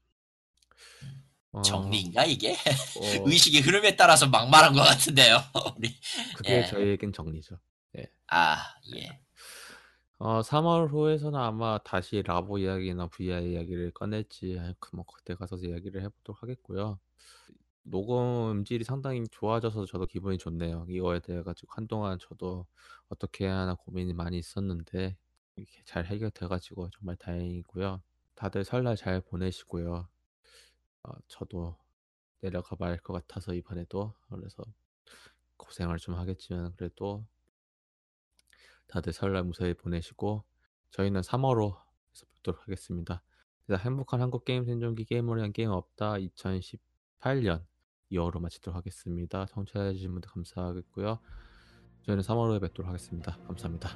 Speaker 1: 어,
Speaker 2: 정리인가 이게?
Speaker 1: 어,
Speaker 2: 의식의 흐름에 따라서 막말한 것 같은데요. 우리
Speaker 1: 그게
Speaker 2: 예.
Speaker 1: 저희에겐 정리죠.
Speaker 2: 아 예.
Speaker 1: 어, 3월 후에서는 아마 다시 라보 이야기나 VR 이야기를 꺼낼지 그뭐 그때 가서 이야기를 해보도록 하겠고요. 녹음 음질이 상당히 좋아져서 저도 기분이 좋네요. 이거에 대해 가지고 한동안 저도 어떻게 해야 하나 고민이 많이 있었는데 이렇게 잘 해결돼 가지고 정말 다행이고요. 다들 설날 잘 보내시고요. 어, 저도 내려가 봐야 할 것 같아서 이번에도 그래서 고생을 좀 하겠지만 그래도 다들 설날 무사히 보내시고 저희는 3월호 에서 뵙도록 하겠습니다. 행복한 한국 게임 생존기 게임을 위한 게임 없다 2018년 2월로 마치도록 하겠습니다. 청취해주신 분들 감사하겠고요. 저희는 3월에 뵙도록 하겠습니다. 감사합니다.